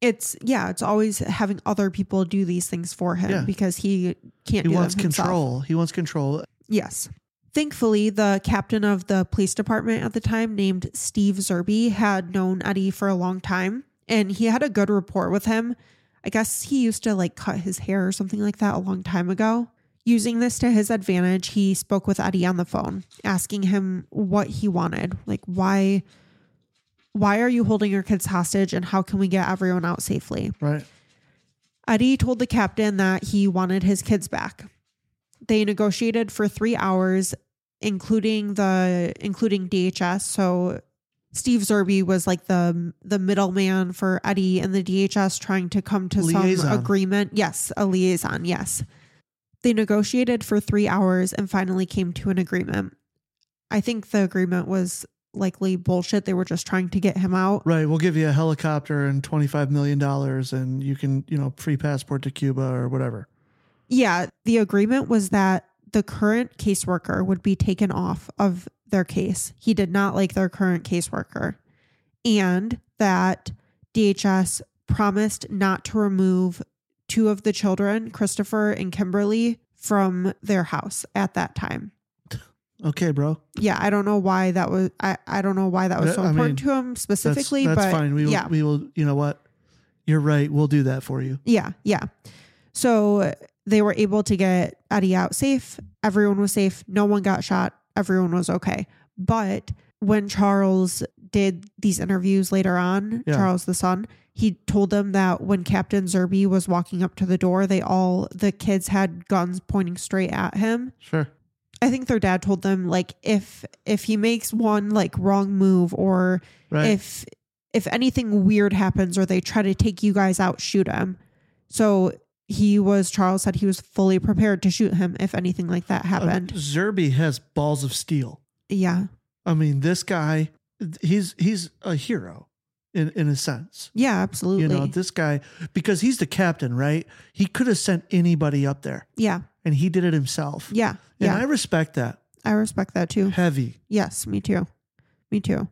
It's yeah, it's always having other people do these things for him Yeah. because he can't He do wants control. He wants control. Yes. Thankfully, the captain of the police department at the time, named Steve Zerby, had known Eddie for a long time and he had a good rapport with him. I guess he used to like cut his hair or something like that a long time ago. Using this to his advantage, he spoke with Eddie on the phone, asking him what he wanted. Like, why why are you holding your kids hostage and how can we get everyone out safely? Right. Eddie told the captain that he wanted his kids back. They negotiated for three hours, including the including DHS. So Steve Zerby was like the the middleman for Eddie and the DHS trying to come to some agreement. Yes, a liaison. Yes. They negotiated for three hours and finally came to an agreement. I think the agreement was likely bullshit. They were just trying to get him out. Right. We'll give you a helicopter and $25 million and you can, you know, free passport to Cuba or whatever. Yeah, the agreement was that the current caseworker would be taken off of their case. He did not like their current caseworker. And that DHS promised not to remove two of the children, Christopher and Kimberly, from their house at that time. Okay, bro. Yeah, I don't know why that was I, I don't know why that was so I important mean, to him specifically, that's, that's but fine. We will, yeah. we will, you know what? You're right. We'll do that for you. Yeah, yeah. So they were able to get Eddie out safe. Everyone was safe. No one got shot. Everyone was okay. But when Charles did these interviews later on, Yeah. Charles the son, he told them that when Captain Zerby was walking up to the door, they all the kids had guns pointing straight at him. Sure. I think their dad told them like if if he makes one like wrong move or Right. if if anything weird happens or they try to take you guys out, shoot him. So he was Charles said he was fully prepared to shoot him if anything like that Uh, happened. Zerby has balls of steel. yeah. I mean, this guy he's he's a hero in in a sense. Yeah, absolutely. You know, this guy because he's the captain, right? He could have sent anybody up there, yeah, and he did it himself. yeah, and yeah. I respect that. I respect that too. Heavy. Yes, me too. Me too.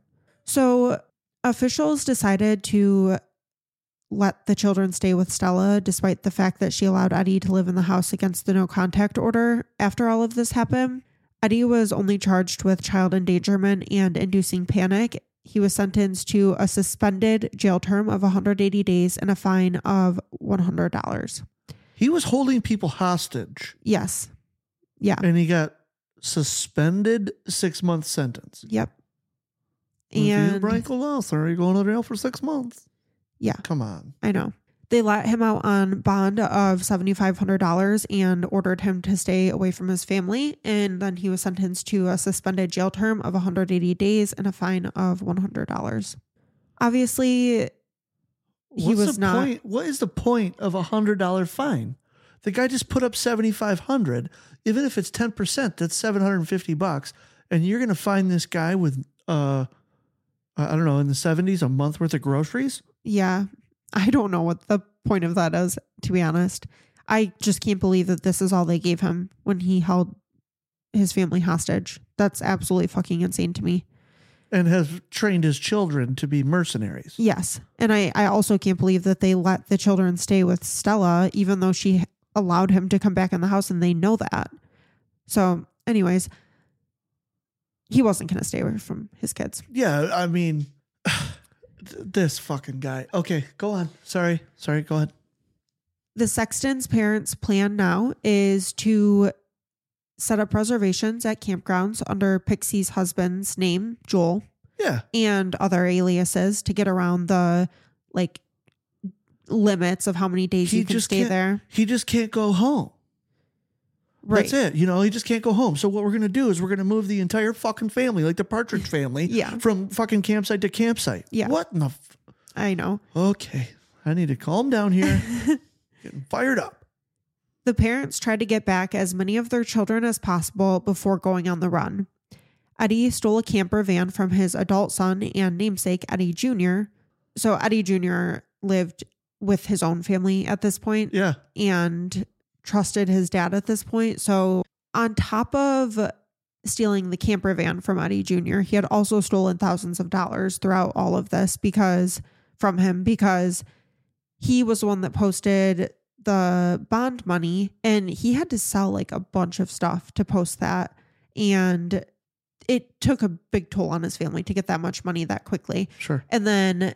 So officials decided to let the children stay with Stella despite the fact that she allowed Eddie to live in the house against the no contact order. After all of this happened, Eddie was only charged with child endangerment and inducing panic. He was sentenced to a suspended jail term of 180 days and a fine of $100. He was holding people hostage, Yes. Yeah. and he got suspended six month sentence. Yep. if you And break the law, sir, you're going to jail for six months. yeah. Come on. I know. They let him out on bond of $7,500 and ordered him to stay away from his family. And then he was sentenced to a suspended jail term of 180 days and a fine of $100. Obviously, he What's was the not. Point? What is the point of a hundred dollar fine? The guy just put up seventy five hundred. Even if it's ten percent, that's seven hundred and fifty bucks. And you're gonna find this guy with uh, I don't know, in the seventies, a month worth of groceries. Yeah. I don't know what the point of that is, to be honest. I just can't believe that this is all they gave him when he held his family hostage. That's absolutely fucking insane to me. and has trained his children to be mercenaries. Yes. And I, I also can't believe that they let the children stay with Stella, even though she allowed him to come back in the house and they know that. So, anyways, he wasn't going to stay away from his kids. Yeah, I mean, this fucking guy. Okay, go on. Sorry, sorry. Go ahead. The Sexton's parents' plan now is to set up reservations at campgrounds under Pixie's husband's name, Joel, Yeah, and other aliases to get around the like limits of how many days he you can just stay there. He just can't go home. Right. That's it. You know, he just can't go home. So what we're gonna do is we're gonna move the entire fucking family, like the Partridge family, Yeah. from fucking campsite to campsite. Yeah. What in the? F- I know. okay, I need to calm down here. Getting fired up. The parents tried to get back as many of their children as possible before going on the run. Eddie stole a camper van from his adult son and namesake, Eddie Jr. So Eddie Jr. lived with his own family at this point Yeah. and trusted his dad at this point. So, on top of stealing the camper van from Eddie Jr., he had also stolen thousands of dollars throughout all of this because from him, because he was the one that posted the bond money and he had to sell like a bunch of stuff to post that. And it took a big toll on his family to get that much money that quickly. Sure. And then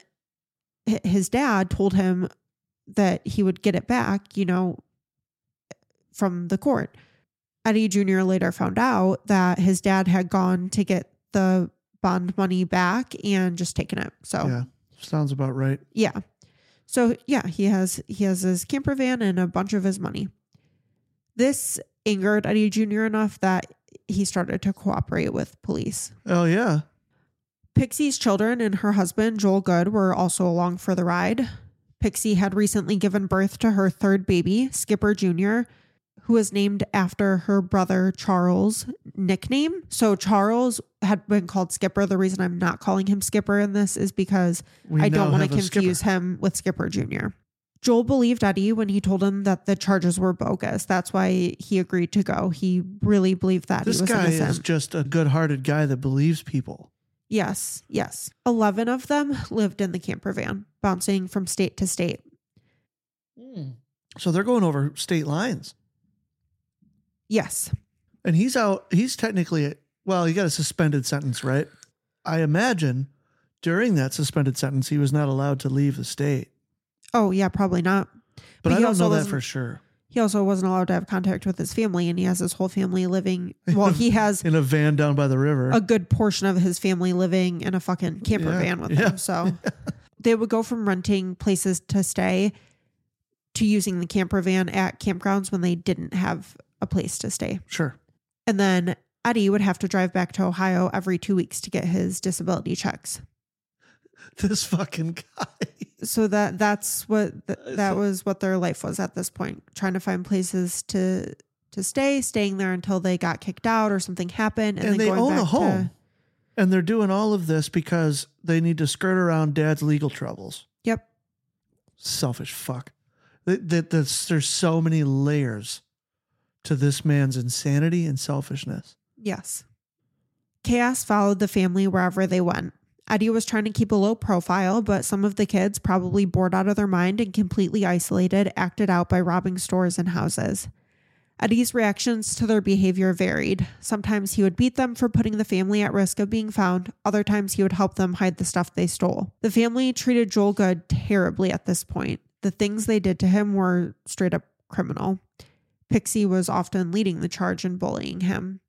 his dad told him that he would get it back, you know, from the court. Eddie Jr. later found out that his dad had gone to get the bond money back and just taken it. So, Yeah. Sounds about right. yeah. So, yeah, he has he has his camper van and a bunch of his money. This angered Eddie Jr. enough that he started to cooperate with police. Oh yeah. Pixie's children and her husband, Joel Good, were also along for the ride. Pixie had recently given birth to her third baby, Skipper Jr., who was named after her brother Charles' nickname. So Charles had been called Skipper. The reason I'm not calling him Skipper in this is because We I don't want to confuse Skipper. him with Skipper Jr. Joel believed Eddie when he told him that the charges were bogus. That's why he agreed to go. He really believed that This he was guy innocent. is just a good-hearted guy that believes people. Yes, yes. 11 of them lived in the camper van, bouncing from state to state. Hmm. So they're going over state lines. Yes. And he's out, he's technically, well, he got a suspended sentence, right? I imagine during that suspended sentence, he was not allowed to leave the state. Oh, yeah, probably not. But, he I don't know that for sure. He also wasn't allowed to have contact with his family, and he has his whole family living. Well, he has In a van down by the river. a good portion of his family living in a fucking camper Yeah, van with yeah. him. So they would go from renting places to stay to using the camper van at campgrounds when they didn't have a place to stay. sure. And then Eddie would have to drive back to Ohio every two weeks to get his disability checks. This fucking guy. so that that's what th- that was what their life was at this point trying to find places to to stay staying there until they got kicked out or something happened and, And then they going own a home. to And they're doing all of this because they need to skirt around dad's legal troubles. Yep. Selfish fuck. That, that, there's so many layers to this man's insanity and selfishness. Yes. Chaos followed the family wherever they went. Eddie was trying to keep a low profile, but some of the kids, probably bored out of their mind and completely isolated, acted out by robbing stores and houses. Eddie's reactions to their behavior varied. Sometimes he would beat them for putting the family at risk of being found, other times he would help them hide the stuff they stole. The family treated Joel Good terribly at this point. The things they did to him were straight up criminal. Pixie was often leading the charge in bullying him.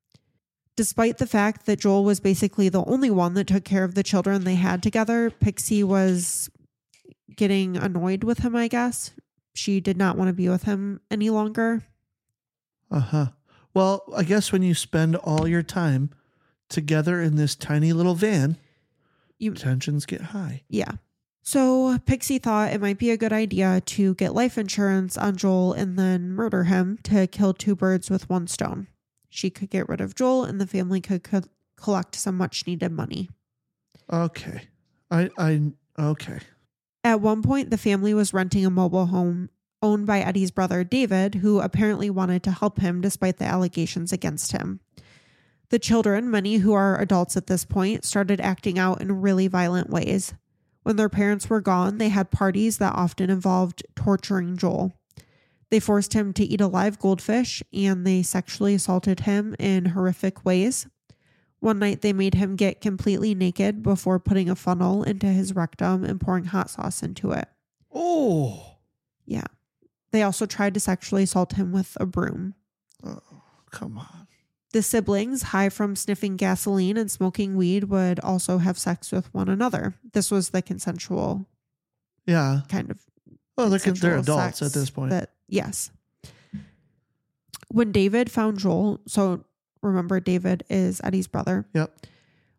Despite the fact that Joel was basically the only one that took care of the children they had together, Pixie was getting annoyed with him, I guess. She did not want to be with him any longer. Uh huh. Well, I guess when you spend all your time together in this tiny little van, You- tensions get high. Yeah. So Pixie thought it might be a good idea to get life insurance on Joel and then murder him to kill two birds with one stone. She could get rid of Joel and the family could co- collect some much needed money. Okay. I, I, okay. At one point, the family was renting a mobile home owned by Eddie's brother David, who apparently wanted to help him despite the allegations against him. The children, many who are adults at this point, started acting out in really violent ways. When their parents were gone, they had parties that often involved torturing Joel. They forced him to eat a live goldfish and they sexually assaulted him in horrific ways. One night, they made him get completely naked before putting a funnel into his rectum and pouring hot sauce into it. Oh, Yeah. They also tried to sexually assault him with a broom. Oh, come on. The siblings, high from sniffing gasoline and smoking weed, would also have sex with one another. This was the consensual Yeah. kind of Well, they're, they're adults at this point. That, yes. When David found Joel, so remember, David is Eddie's brother. yep.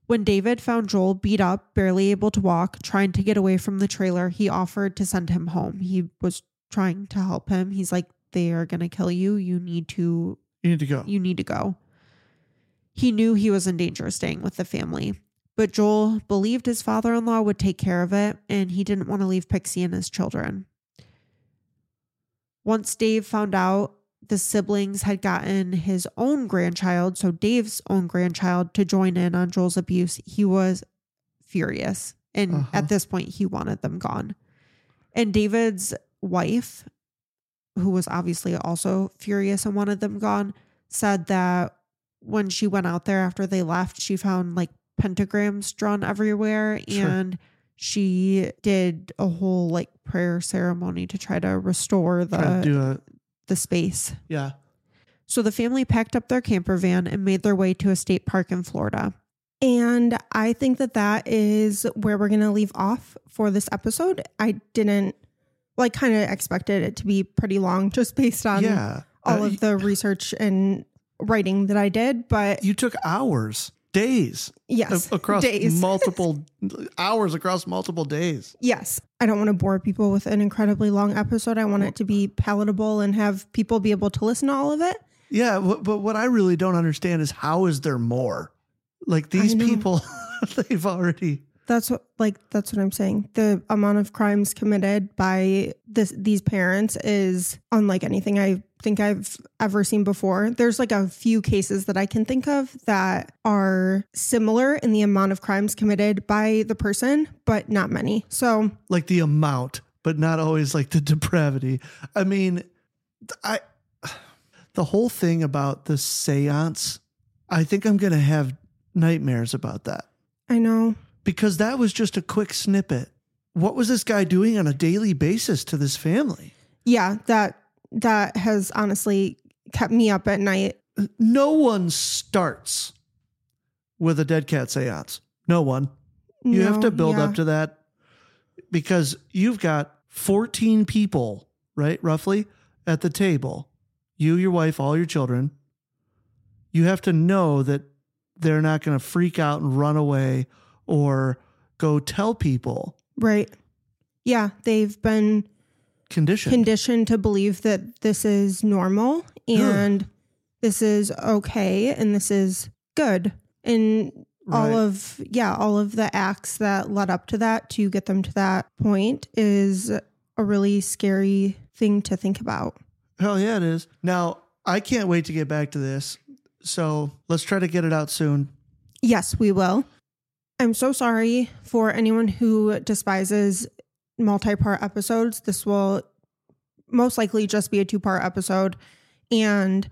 When David found Joel beat up, barely able to walk, trying to get away from the trailer, he offered to send him home. He was trying to help him. He's like, they are going to kill you. You need to You need to go. you need to go. He knew he was in danger staying with the family, but Joel believed his father in law would take care of it, and he didn't want to leave Pixie and his children. Once Dave found out the siblings had gotten his own grandchild, so Dave's own grandchild, to join in on Joel's abuse, he was furious. And Uh-huh. at this point, he wanted them gone. And David's wife, who was obviously also furious and wanted them gone, said that when she went out there after they left, she found like pentagrams drawn everywhere Sure. and she did a whole like prayer ceremony to try to restore Try to the do the space. yeah. So the family packed up their camper van and made their way to a state park in Florida. And I think that that is where we're going to leave off for this episode. I didn't like kind of expected it to be pretty long just based on yeah. all Uh, of the research and writing that I did, but You took hours, days, yes, a- across days. multiple hours across multiple days. yes. I don't want to bore people with an incredibly long episode. I want it to be palatable and have people be able to listen to all of it. Yeah, but, but what I really don't understand is how is there more? Like these people, they've already. That's what like that's what I'm saying. The amount of crimes committed by this these parents is unlike anything I think I've ever seen before. There's like a few cases that I can think of that are similar in the amount of crimes committed by the person, but not many. So like the amount, but not always like the depravity. I mean, I the whole thing about the séance, I think I'm going to have nightmares about that I know. because that was just a quick snippet. What was this guy doing on a daily basis to this family? Yeah, that that has honestly kept me up at night. No one starts with a dead cat séance. No one. You have to build yeah. up to that because you've got 14 people, right? Roughly at the table. You, your wife, all your children. You have to know that they're not going to freak out and run away or go tell people Right. Yeah, they've been condition. conditioned to believe that this is normal and this is okay and this is good. And all Right. of yeah, all of the acts that led up to that to get them to that point is a really scary thing to think about. Hell yeah, it is. Now, I can't wait to get back to this. So let's try to get it out soon. Yes, we will. I'm so sorry for anyone who despises multi part episodes. This will most likely just be a two part episode. And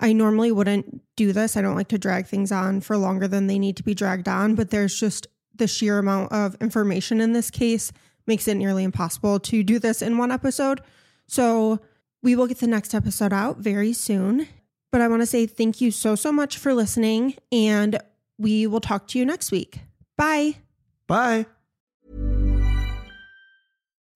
I normally wouldn't do this. I don't like to drag things on for longer than they need to be dragged on, but there's just the sheer amount of information in this case makes it nearly impossible to do this in one episode. So we will get the next episode out very soon. But I want to say thank you so, so much for listening. And we will talk to you next week. Bye. Bye.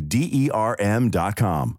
D E R M.com.